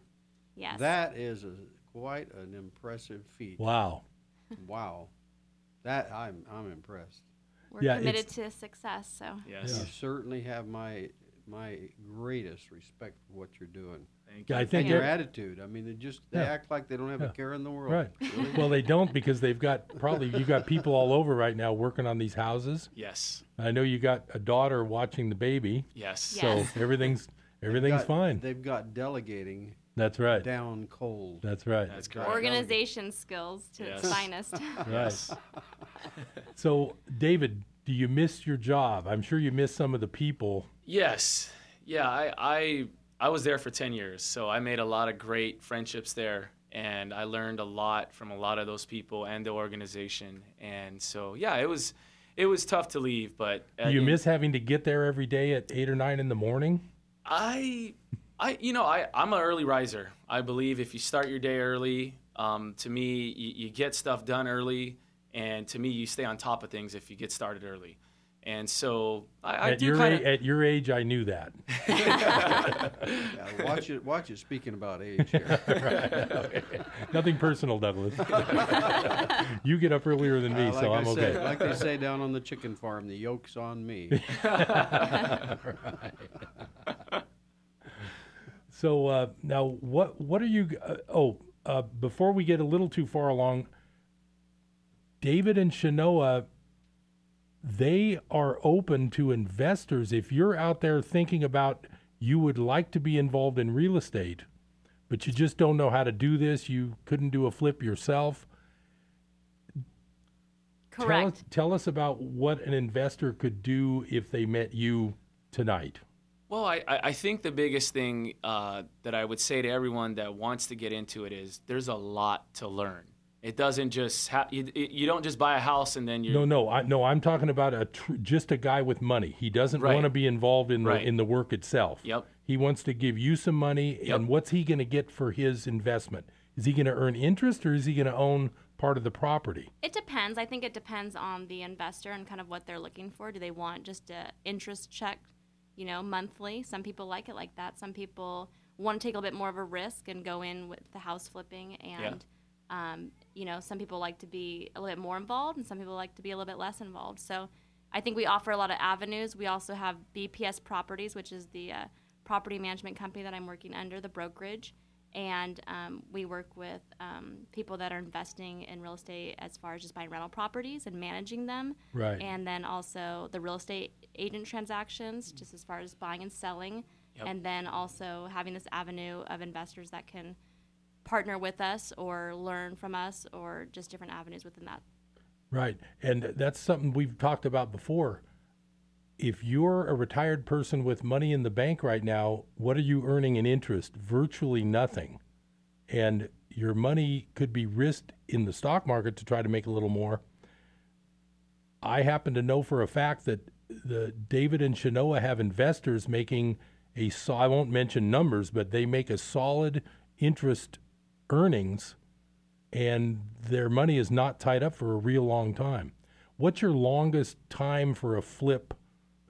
yes. That is a, quite an impressive feat. Wow. Wow. That I'm I'm impressed. We're Yeah, committed to success. So Yes. You certainly have my my greatest respect for what you're doing. Thank Yeah, you. I think And your attitude. I mean, they just they Yeah. act like they don't have Yeah. a care in the world. right. Really? Well, they don't because they've got probably you got people all over right now working on these houses. Yes. I know you got a daughter watching the baby, Yes. Yes. so everything's They've got- fine. They've got delegating That's right. down cold. That's right. That's correct. organization skills to Yes. its finest. Right. So, David, do you miss your job? I'm sure you miss some of the people. Yes. Yeah, I, I I was there for 10 years, so I made a lot of great friendships there and I learned a lot from a lot of those people and the organization. And so, yeah, it was it was tough to leave, but uh, Do you miss having to get there every day at 8 or 9 in the morning? I, I, you know, I, I'm an early riser. I believe if you start your day early, um, to me, you, you get stuff done early, and to me, you stay on top of things if you get started early. And so I, I at do your kind a- at your age, I knew that. Yeah, watch it. Watch it. Speaking about age here. Nothing personal, Douglas. you get up earlier than me, Uh, like so I I'm say- okay. like they say down on the chicken farm, the yolk's on me. So uh, now, what what are you? Uh, oh, uh, before we get a little too far along, David and Chenoa, they are open to investors. If you're out there thinking about you would like to be involved in real estate, but you just don't know how to do this, you couldn't do a flip yourself. Tell Correct. us, tell us about what an investor could do if they met you tonight. Well, I, I I think the biggest thing uh, that I would say to everyone that wants to get into it is there's a lot to learn. It doesn't just ha- you, you don't just buy a house and then you No, no, I, no. I'm talking about a tr- just a guy with money. He doesn't Right. want to be involved in the Right. in the work itself. Yep. He wants to give you some money, and what's he going to get for his investment? Is he going to earn interest, or is he going to own part of the property? It depends. I think it depends on the investor and kind of what they're looking for. Do they want just a interest check, you know, monthly? Some people like it like that. Some people want to take a little bit more of a risk and go in with the house flipping and um, you know, some people like to be a little bit more involved and some people like to be a little bit less involved. So I think we offer a lot of avenues. We also have BPS Properties, which is the uh, property management company that I'm working under, the brokerage. And um, we work with um, people that are investing in real estate as far as just buying rental properties and managing them. Right. And then also the real estate agent transactions, just as far as buying and selling. Yep. And then also having this avenue of investors that can partner with us or learn from us or just different avenues within that. Right. And that's something we've talked about before. If you're a retired person with money in the bank right now, what are you earning in interest? Virtually nothing. And your money could be risked in the stock market to try to make a little more. I happen to know for a fact that the David and Chenoa have investors making a so I won't mention numbers, but they make a solid interest earnings and their money is not tied up for a real long time. What's your longest time for a flip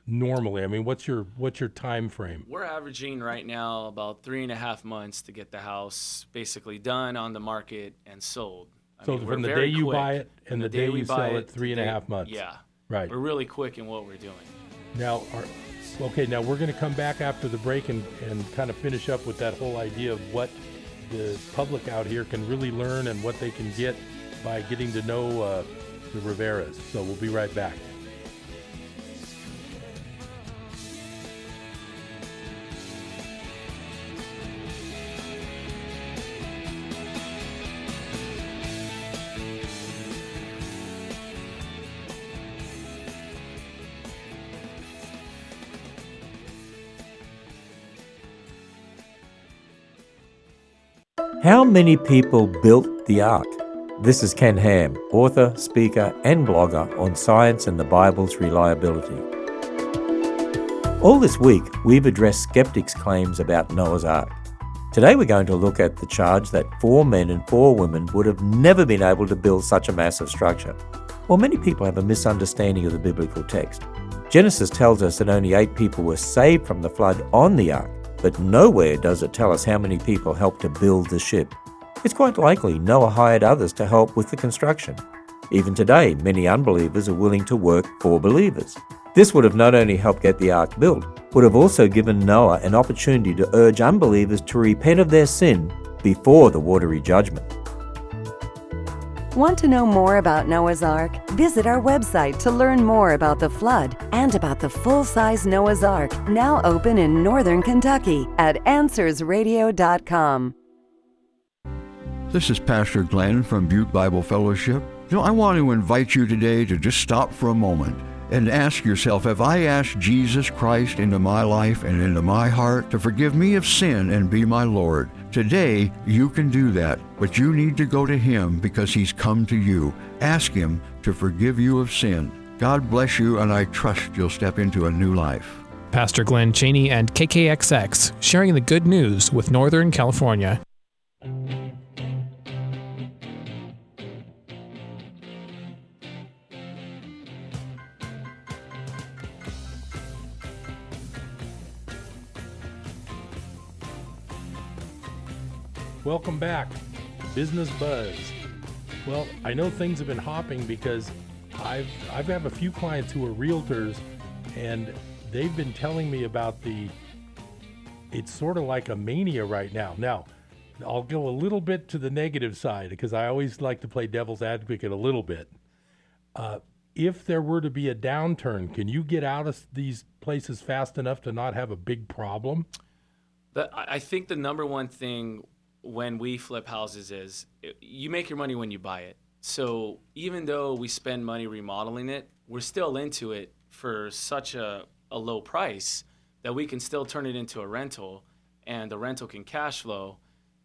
normally? I mean, what's your what's your time frame? We're averaging right now about three and a half months to get the house basically done on the market and sold. I So mean, from the day you quick. buy it and the day we you sell it, to three and a day- half months. Yeah. Right. We're really quick in what we're doing. Now, are, okay, now we're going to come back after the break and, and kind of finish up with that whole idea of what the public out here can really learn and what they can get by getting to know uh, the Riveras. So we'll be right back. How many people built the ark? This is Ken Ham, author, speaker, and blogger on science and the Bible's reliability. All this week, we've addressed skeptics' claims about Noah's Ark. Today, we're going to look at the charge that four men and four women would have never been able to build such a massive structure. Well, many people have a misunderstanding of the biblical text. Genesis tells us that only eight people were saved from the flood on the ark, but nowhere does it tell us how many people helped to build the ship. It's quite likely Noah hired others to help with the construction. Even today, many unbelievers are willing to work for believers. This would have not only helped get the ark built, would have also given Noah an opportunity to urge unbelievers to repent of their sin before the watery judgment. Want to know more about Noah's Ark? Visit our website to learn more about the flood and about the full size Noah's Ark, now open in northern Kentucky at AnswersRadio.com. This is Pastor Glenn from Butte Bible Fellowship. You know, I want to invite you today to just stop for a moment and ask yourself Have I asked Jesus Christ into my life and into my heart to forgive me of sin and be my Lord? Today, you can do that, but you need to go to Him because He's come to you. Ask Him to forgive you of sin. God bless you, and I trust you'll step into a new life. Pastor Glenn Cheney and KKXX sharing the good news with Northern California. Welcome back, Business Buzz. Well, I know things have been hopping because I've I've have a few clients who are realtors, and they've been telling me about the. It's sort of like a mania right now. Now, I'll go a little bit to the negative side because I always like to play devil's advocate a little bit. Uh, if there were to be a downturn, can you get out of these places fast enough to not have a big problem? I think the number one thing when we flip houses is it- you make your money when you buy it. So even though we spend money remodeling it, we're still into it for such a, a low price that we can still turn it into a rental and the rental can cash flow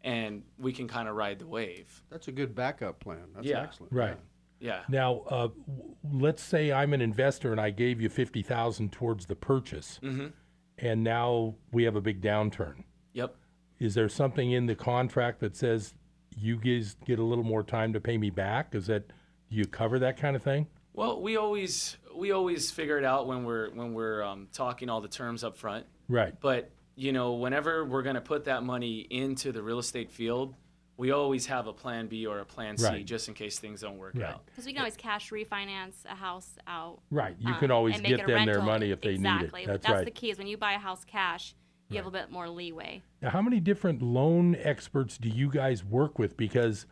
and we can kind of ride the wave. That's a good backup plan. That's Yeah. excellent. Right. Yeah. Now, uh, w- let's say I'm an investor and I gave you fifty thousand towards the purchase, Mhm. and now we have a big downturn. Yep. Is there something in the contract that says you guys get a little more time to pay me back? Is that do you cover that kind of thing? Well, we always we always figure it out when we're when we're um, talking all the terms up front. Right. But you know, whenever we're going to put that money into the real estate field, we always have a plan B or a plan C Right. just in case things don't work Right. out. Because we can always cash refinance a house out. Right. You um, can always make get it a them their money if they need it. exactly. That's That's right. the key is when you buy a house cash, you have a bit more leeway. Now, how many different loan experts do you guys work with? Because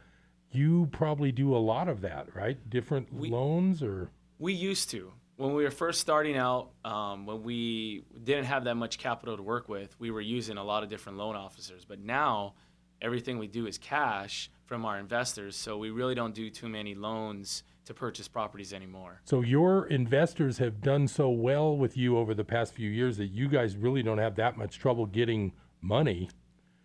you probably do a lot of that, right? Different loans or We used to. When we were first starting out, um, when we didn't have that much capital to work with, we were using a lot of different loan officers. But now, everything we do is cash from our investors, so we really don't do too many loans to purchase properties anymore. So your investors have done so well with you over the past few years that you guys really don't have that much trouble getting money.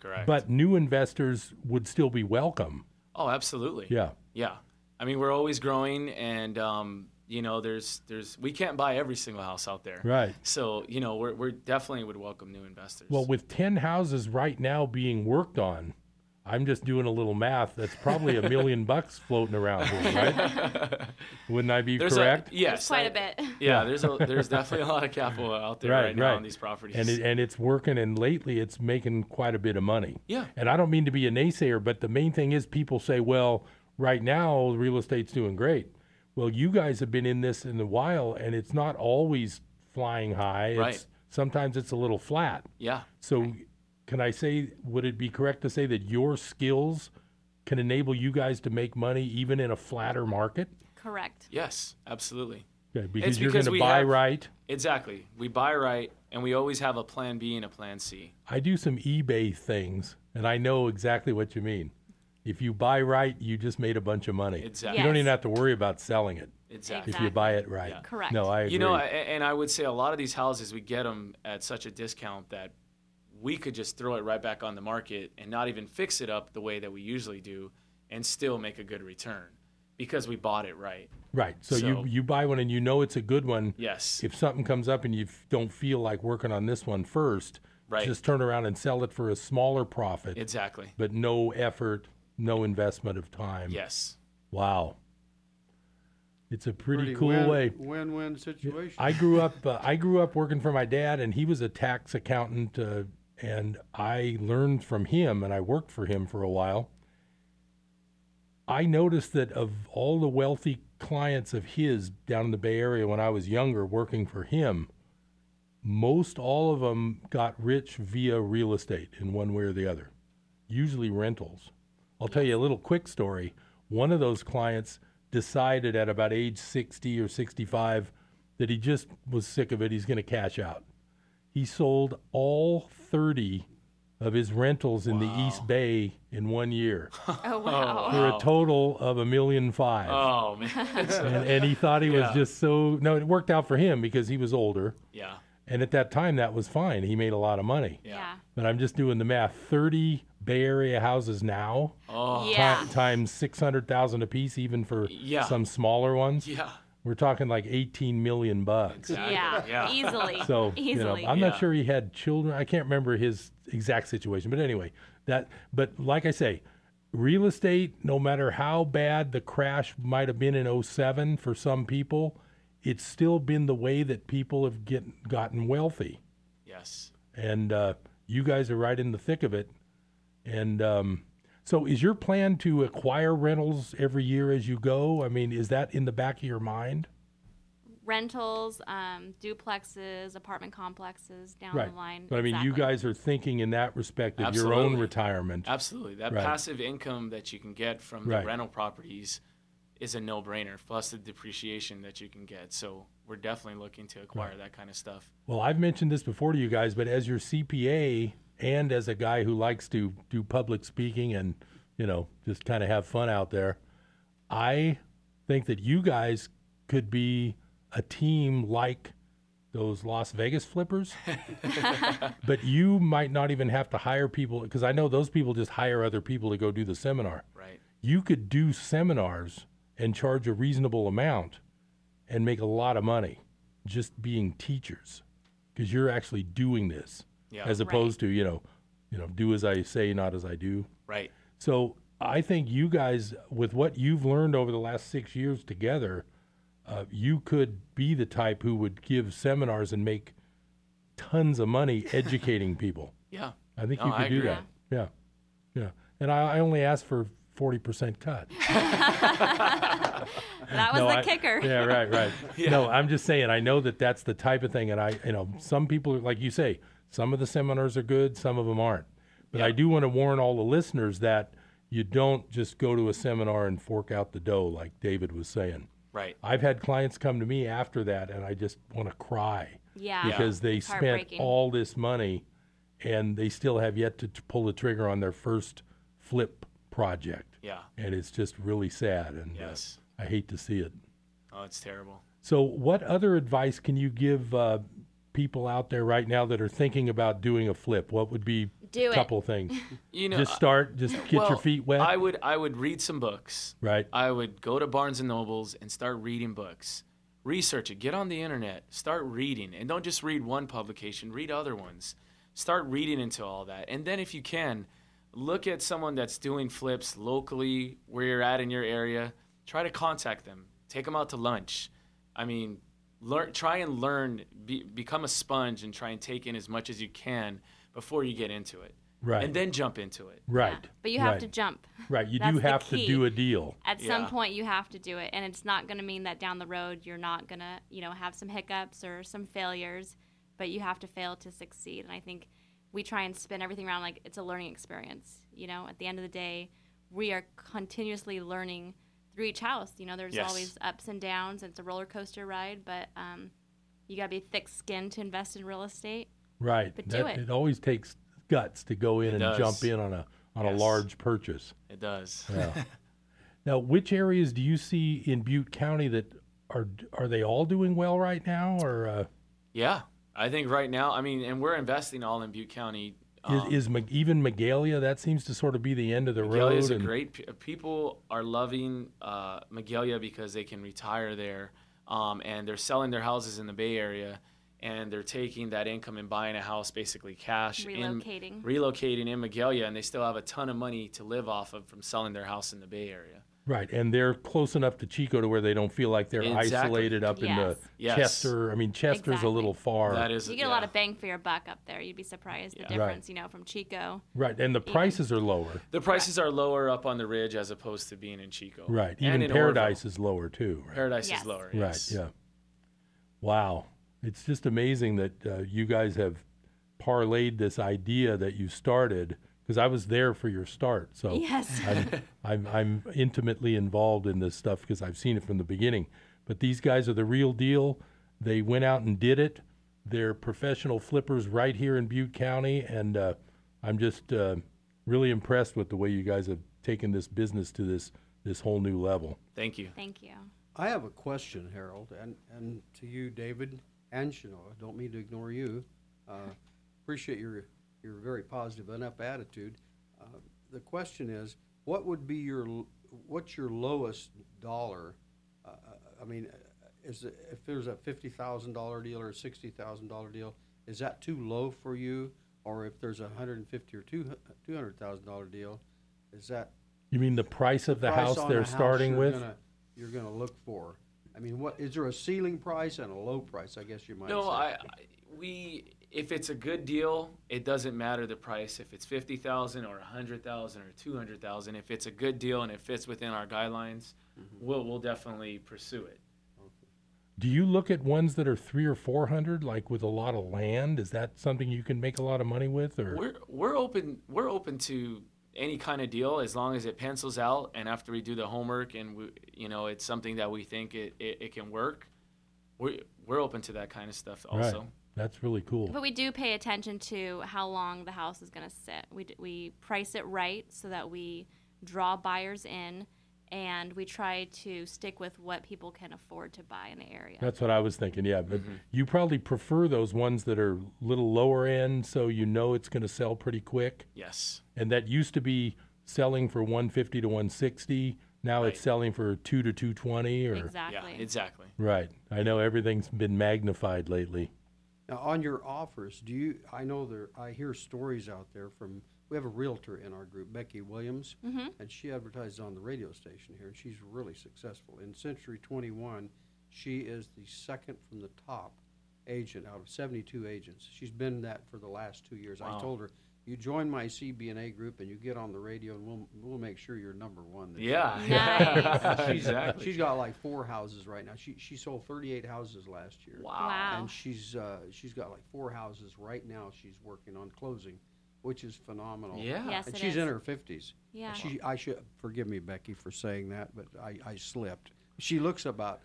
Correct. But new investors would still be welcome. Oh, absolutely. Yeah. Yeah. I mean, we're always growing, and um, you know, there's there's we can't buy every single house out there. Right. So you know, we're we're definitely would welcome new investors. Well, with 10 houses right now being worked on, I'm just doing a little math. That's probably a million bucks floating around here, right? Wouldn't I be There's correct? A, yes, quite I- a bit. Yeah, there's a, there's definitely a lot of capital out there right, now on these properties. And it, and it's working, and lately it's making quite a bit of money. Yeah. And I don't mean to be a naysayer, but the main thing is people say, well, right now real estate's doing great. Well, you guys have been in this in a while, and it's not always flying high. Right. It's, sometimes it's a little flat. Yeah. So, can I say, would it be correct to say that your skills can enable you guys to make money even in a flatter market? Correct. yes, absolutely. Okay, because It's you're because going we to buy have- right. Exactly. We buy right, and we always have a plan B and a plan C. I do some eBay things, and I know exactly what you mean. If you buy right, you just made a bunch of money. Exactly. You don't even have to worry about selling it. Exactly. If you buy it right. Yeah. Correct. No, I agree. You know, and I would say a lot of these houses we get them at such a discount that we could just throw it right back on the market and not even fix it up the way that we usually do, and still make a good return because we bought it right. right. So, you So- you buy one and you know it's a good one. Yes. If something comes up and you don't feel like working on this one first, Right. just turn around and sell it for a smaller profit. Exactly. But no effort, no investment of time. Yes. Wow. It's a pretty, Pretty cool win- way. Win-win situation. I grew up. Uh, I grew up working for my dad, and he was a tax accountant, uh, and I learned from him, and I worked for him for a while. I noticed that of all the wealthy clients of his down in the Bay Area when I was younger, working for him, most all of them got rich via real estate in one way or the other, usually rentals. I'll tell you a little quick story. One of those clients decided at about age 60 or 65 that he just was sick of it. He's going to cash out. He sold all 30 of his rentals in the East Bay in one year oh, oh wow. for a total of a million five. Oh man. and, and he thought he was just so no it worked out for him because he was older Yeah. and at that time that was fine he made a lot of money Yeah. but i'm just doing the math 30 bay area houses now Oh. ti- Yeah. times 600000 apiece even for Yeah. some smaller ones Yeah. We're talking like 18 million bucks Yeah, Yeah. easily. so easily. you know i'm Yeah. not sure he had children i can't remember his exact situation but anyway that but like i say real estate no matter how bad the crash might have been in 07 for some people it's still been the way that people have get, gotten wealthy Yes. and uh, you guys are right in the thick of it and um, so is your plan to acquire rentals every year as you go i mean is that in the back of your mind Rentals, um, duplexes, apartment complexes down right the line. but i mean you guys are thinking in that respect of your own retirement Absolutely. That Right. passive income that you can get from Right. the rental properties is a no-brainer. Plus the depreciation that you can get. So we're definitely looking to acquire that kind of stuff. Well, I've mentioned this before to you guys, but as your CPA and as a guy who likes to do public speaking and, you know, just kind of have fun out there, I think that you guys could be a team like those Las Vegas flippers, but you might not even have to hire people because I know those people just hire other people to go do the seminar. Right. You could do seminars and charge a reasonable amount and make a lot of money just being teachers because you're actually doing this Yeah. as Right. opposed to, you know, you know, do as I say, not as I do. Right. So I think you guys, with what you've learned over the last six years together, uh, you could be the type who would give seminars and make tons of money educating people. Yeah. I think No, you could I do agree. that. Yeah, yeah. And I, I only asked for forty percent cut. That was No, the I- kicker. Yeah, right, right. No, I'm just saying. I know that that's the type of thing, and I, you know, some people, like you say, some of the seminars are good, some of them aren't. But I do want to warn all the listeners that you don't just go to a seminar and fork out the dough, like David was saying. Right. I've had clients come to me after that, and I just want to cry. Yeah. Because they It's spent all this money, and they still have yet to, to pull the trigger on their first flip project. Yeah. And it's just really sad, and uh, Yes. I hate to see it. Oh, it's terrible. So, what other advice can you give uh, people out there right now that are thinking about doing a flip? What would be Do a it. couple things? You know, just start, just get well, your feet wet. I would I would read some books. Right. I would go to Barnes and Nobles and start reading books. Research it. Get on the internet. Start reading, and don't just read one publication. Read other ones. Start reading into all that, and then if you can, look at someone that's doing flips locally where you're at in your area. Try to contact them. Take them out to lunch. I mean, learn. Try and learn. Be, become a sponge and try and take in as much as you can before you get into it. Right. And then jump into it. right. But you have right. to jump. Right. You That's do have to do a deal. At some point, you have to do it, and it's not going to mean that down the road you're not going to, you know, have some hiccups or some failures, but you have to fail to succeed. And I think we try and spin everything around like it's a learning experience. You know, at the end of the day, we are continuously learning through each house. You know, there's Yes. always ups and downs. It's a roller coaster ride, but um, you got to be thick-skinned to invest in real estate. Right. But That- do it. It always takes guts to go in It and does. jump in on a on a large purchase. It does. Yeah. now, which areas do you see in Butte County that are are they all doing well right now, or uh, Yeah, I think right now, I mean, and we're investing all in Butte County. Um, is, is Mag- even Magalia that seems to sort of be the end of the Magalia road? is a and- great. p- People are loving uh, Magalia because they can retire there, um, and they're selling their houses in the Bay Area, and they're taking that income and buying a house basically cash, Relocating. in, relocating in Magalia, and they still have a ton of money to live off of from selling their house in the Bay Area. Right, and they're close enough to Chico to where they don't feel like they're Exactly. isolated up in the Yes. Yes. Chester. I mean, Chester's Exactly. a little far. That is, You get a lot of bang for your buck up there. You'd be surprised the Yeah. Right. difference, you know, from Chico. right, and the prices are lower. The prices are lower up on the ridge as opposed to being in Chico. Right, And even in Paradise Oroville. is lower too. Right? Paradise Yes. is lower. Yes. Right. Yeah. Wow. It's just amazing that uh, you guys have parlayed this idea that you started because I was there for your start. So Yes. I'm, I'm, I'm intimately involved in this stuff because I've seen it from the beginning. But these guys are the real deal. They went out and did it. They're professional flippers right here in Butte County. And uh, I'm just uh, really impressed with the way you guys have taken this business to this, this whole new level. Thank you. Thank you. I have a question, Harold, and, and to you, David, and Chenoa. Don't mean to ignore you. Uh, appreciate your your very positive enough attitude. Uh, the question is, what would be your what's your lowest dollar? Uh, I mean, uh, is it, if there's a fifty thousand dollar deal or a sixty thousand dollar deal, is that too low for you? Or if there's a hundred and fifty or two two hundred thousand dollar deal, is that You mean the price of the price house they're the house starting you're with? Gonna, you're going to look for. I mean, what is there a ceiling price and a low price? I guess you might. No, say. I, I we if it's a good deal, it doesn't matter the price. If it's fifty thousand or a hundred thousand or two hundred thousand, if it's a good deal and it fits within our guidelines, mm-hmm. we'll we'll definitely pursue it. Do you look at ones that are three or four hundred, like with a lot of land? Is that something you can make a lot of money with, or We're we're open we're open to any kind of deal as long as it pencils out and after we do the homework and we, you know it's something that we think it, it, it can work. We we're open to that kind of stuff also. Right. That's really cool. But we do pay attention to how long the house is going to sit. We, d- we price it right so that we draw buyers in and we try to stick with what people can afford to buy in the area. That's what I was thinking. Yeah, but Mm-hmm. you probably prefer those ones that are a little lower end, so you know it's going to sell pretty quick. Yes. And that used to be selling for 150 to 160. Now it's selling for two to 220. Or Exactly. Yeah, exactly. right. I know everything's been magnified lately. Now, on your offers, do you, I know there, I hear stories out there from, we have a realtor in our group, Becky Williams, Mhm. and she advertises on the radio station here, and she's really successful. In Century 21, she is the second from the top agent out of 72 agents. She's been that for the last two years. I told her, you join my CBNA group and you get on the radio, and we'll, we'll make sure you're number one. this Yeah. year." Nice. she's, Exactly. she's got like four houses right now. She, she sold 38 houses last year. Wow. Wow. And she's uh, she's got like four houses right now. She's working on closing, which is phenomenal. Yeah. Yes, and she's is. in her fifties. Yeah. She I should forgive me, Becky, for saying that, but I, I slipped. She looks about.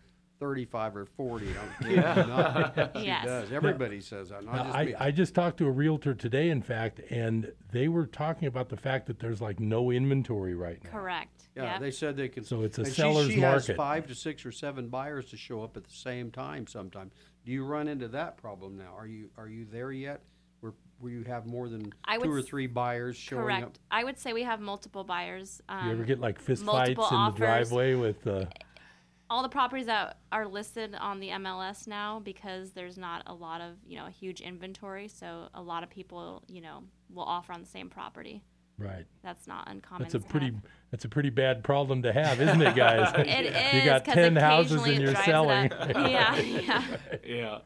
35 or 40. I'm kidding Yeah. She Yes. does. Everybody says that. Not just I, me. I just talked to a realtor today, in fact, and they were talking about the fact that there's like no inventory right now. Correct. Yeah, Yep. they said they can. So it's a and she- seller's she, market. has five to six or seven buyers to show up at the same time. Sometimes, do you run into that problem now? Are you are you there yet? Where where you have more than I two would or three buyers showing Correct. up? I would say we have multiple buyers. Um, you ever get like fist fights in multiple the driveway with? Uh, all the properties that are listed on the MLS now because there's not a lot of you know a huge inventory, so a lot of people you know will offer on the same property. right. That's not uncommon. That's a pretty have. that's a pretty bad problem to have, isn't it, guys? It you is, got 'cause ten houses occasionally and it you're selling. up. Yeah, yeah. Yeah.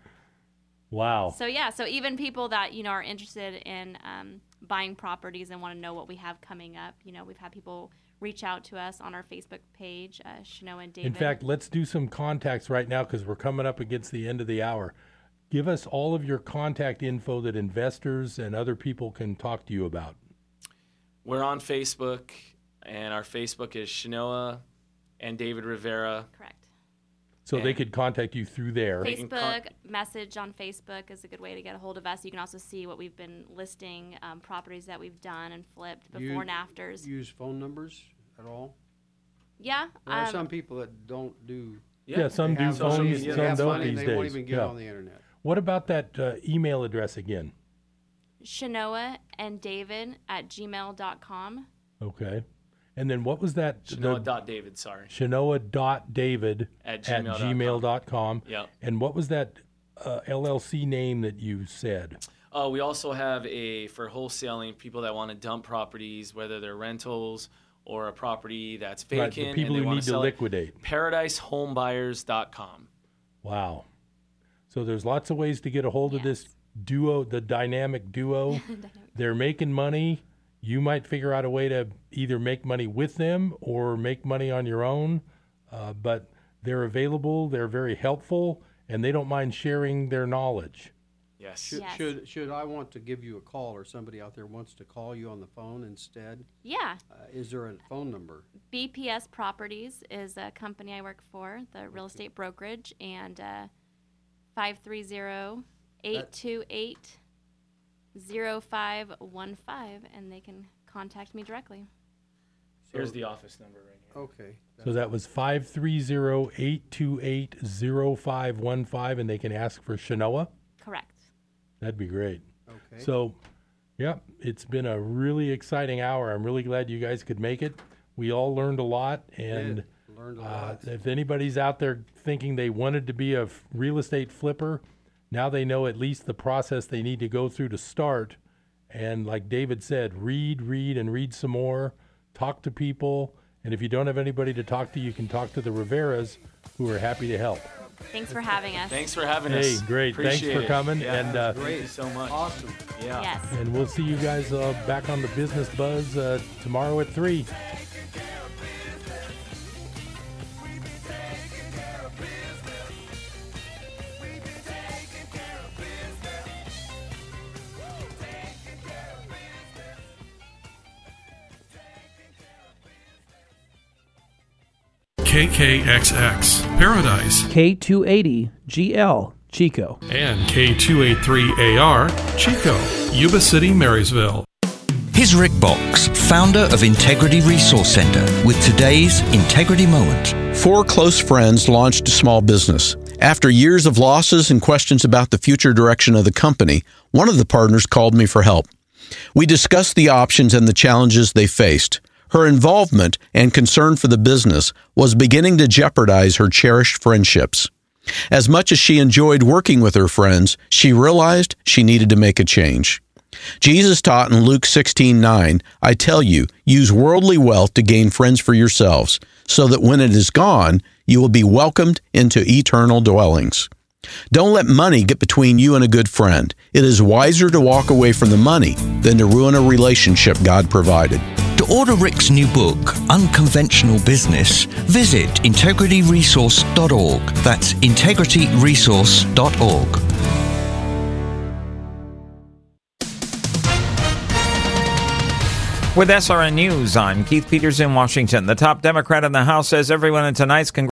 Wow. So yeah, so even people that you know are interested in um, buying properties and want to know what we have coming up, you know, we've had people reach out to us on our Facebook page, uh, Chenoa and David. In fact, let's do some contacts right now because we're coming up against the end of the hour. Give us all of your contact info that investors and other people can talk to you about. We're on Facebook, and our Facebook is Chenoa and David Rivera. Correct. So they could contact you through there. They con- Facebook message on Facebook is a good way to get a hold of us. You can also see what we've been listing, um, properties that we've done and flipped before You and afters. Use phone numbers at all? yeah, There are um, some people that don't do. Yeah, some they do have social phones, media, they some have don't money, these They days. won't even get Yeah. on the internet. What about that uh, email address again? Chenoa and David at gmail.com. Okay. And then what was that? Chenoa dot David, sorry. Chenoa.david At at gmail.com. gmail.com. Yep. And what was that uh, LLC name that you said? Uh, we also have a for wholesaling people that want to dump properties, whether they're rentals or a property that's Right, vacant. the people and they who need to sell it. liquidate. ParadiseHomebuyers.com. Wow. So there's lots of ways to get a hold of this duo, the dynamic duo. They're making money. You might figure out a way to either make money with them or make money on your own. Uh, but they're available. They're very helpful, and they don't mind sharing their knowledge. Yes. Should, Yes. should should I want to give you a call or somebody out there wants to call you on the phone instead? Yeah. Uh, is there a phone number? BPS Properties is a company I work for, the real estate brokerage, and uh, 530 828 0515, and they can contact me directly. Here's the office number right here. Okay. So that was 530-828-0515, and they can ask for Chenoa. Correct. That'd be great. Okay. So, yeah, it's been a really exciting hour. I'm really glad you guys could make it. We all learned a lot, and Did. Learned a uh, lot. if anybody's out there thinking they wanted to be a f- real estate flipper, now they know at least the process they need to go through to start. And like David said, read, read, and read some more. Talk to people, and if you don't have anybody to talk to, you can talk to the Riveras, who are happy to help. Thanks for having us. Thanks for having Hey, us. Hey, great. Thanks for coming, Yeah, and, uh, thank you so much. Awesome. Yeah. Yes. And we'll see you guys uh, back on the Business Buzz uh, tomorrow at 3. KKXX Paradise K280 GL Chico. and K283AR Chico, Yuba City, Marysville. Here's Rick Box, founder of Integrity Resource Center, with today's Integrity Moment. Four close friends launched a small business. After years of losses and questions about the future direction of the company, one of the partners called me for help. We discussed the options and the challenges they faced. Her involvement and concern for the business was beginning to jeopardize her cherished friendships. As much as she enjoyed working with her friends, she realized she needed to make a change. Jesus taught in Luke 16:9, I tell you, use worldly wealth to gain friends for yourselves, so that when it is gone, you will be welcomed into eternal dwellings. Don't let money get between you and a good friend. It is wiser to walk away from the money than to ruin a relationship God provided. To order Rick's new book, Unconventional Business, visit integrityresource.org. That's integrityresource.org. With SRN News, I'm Keith Peters in Washington. The top Democrat in the House says everyone in tonight's congressional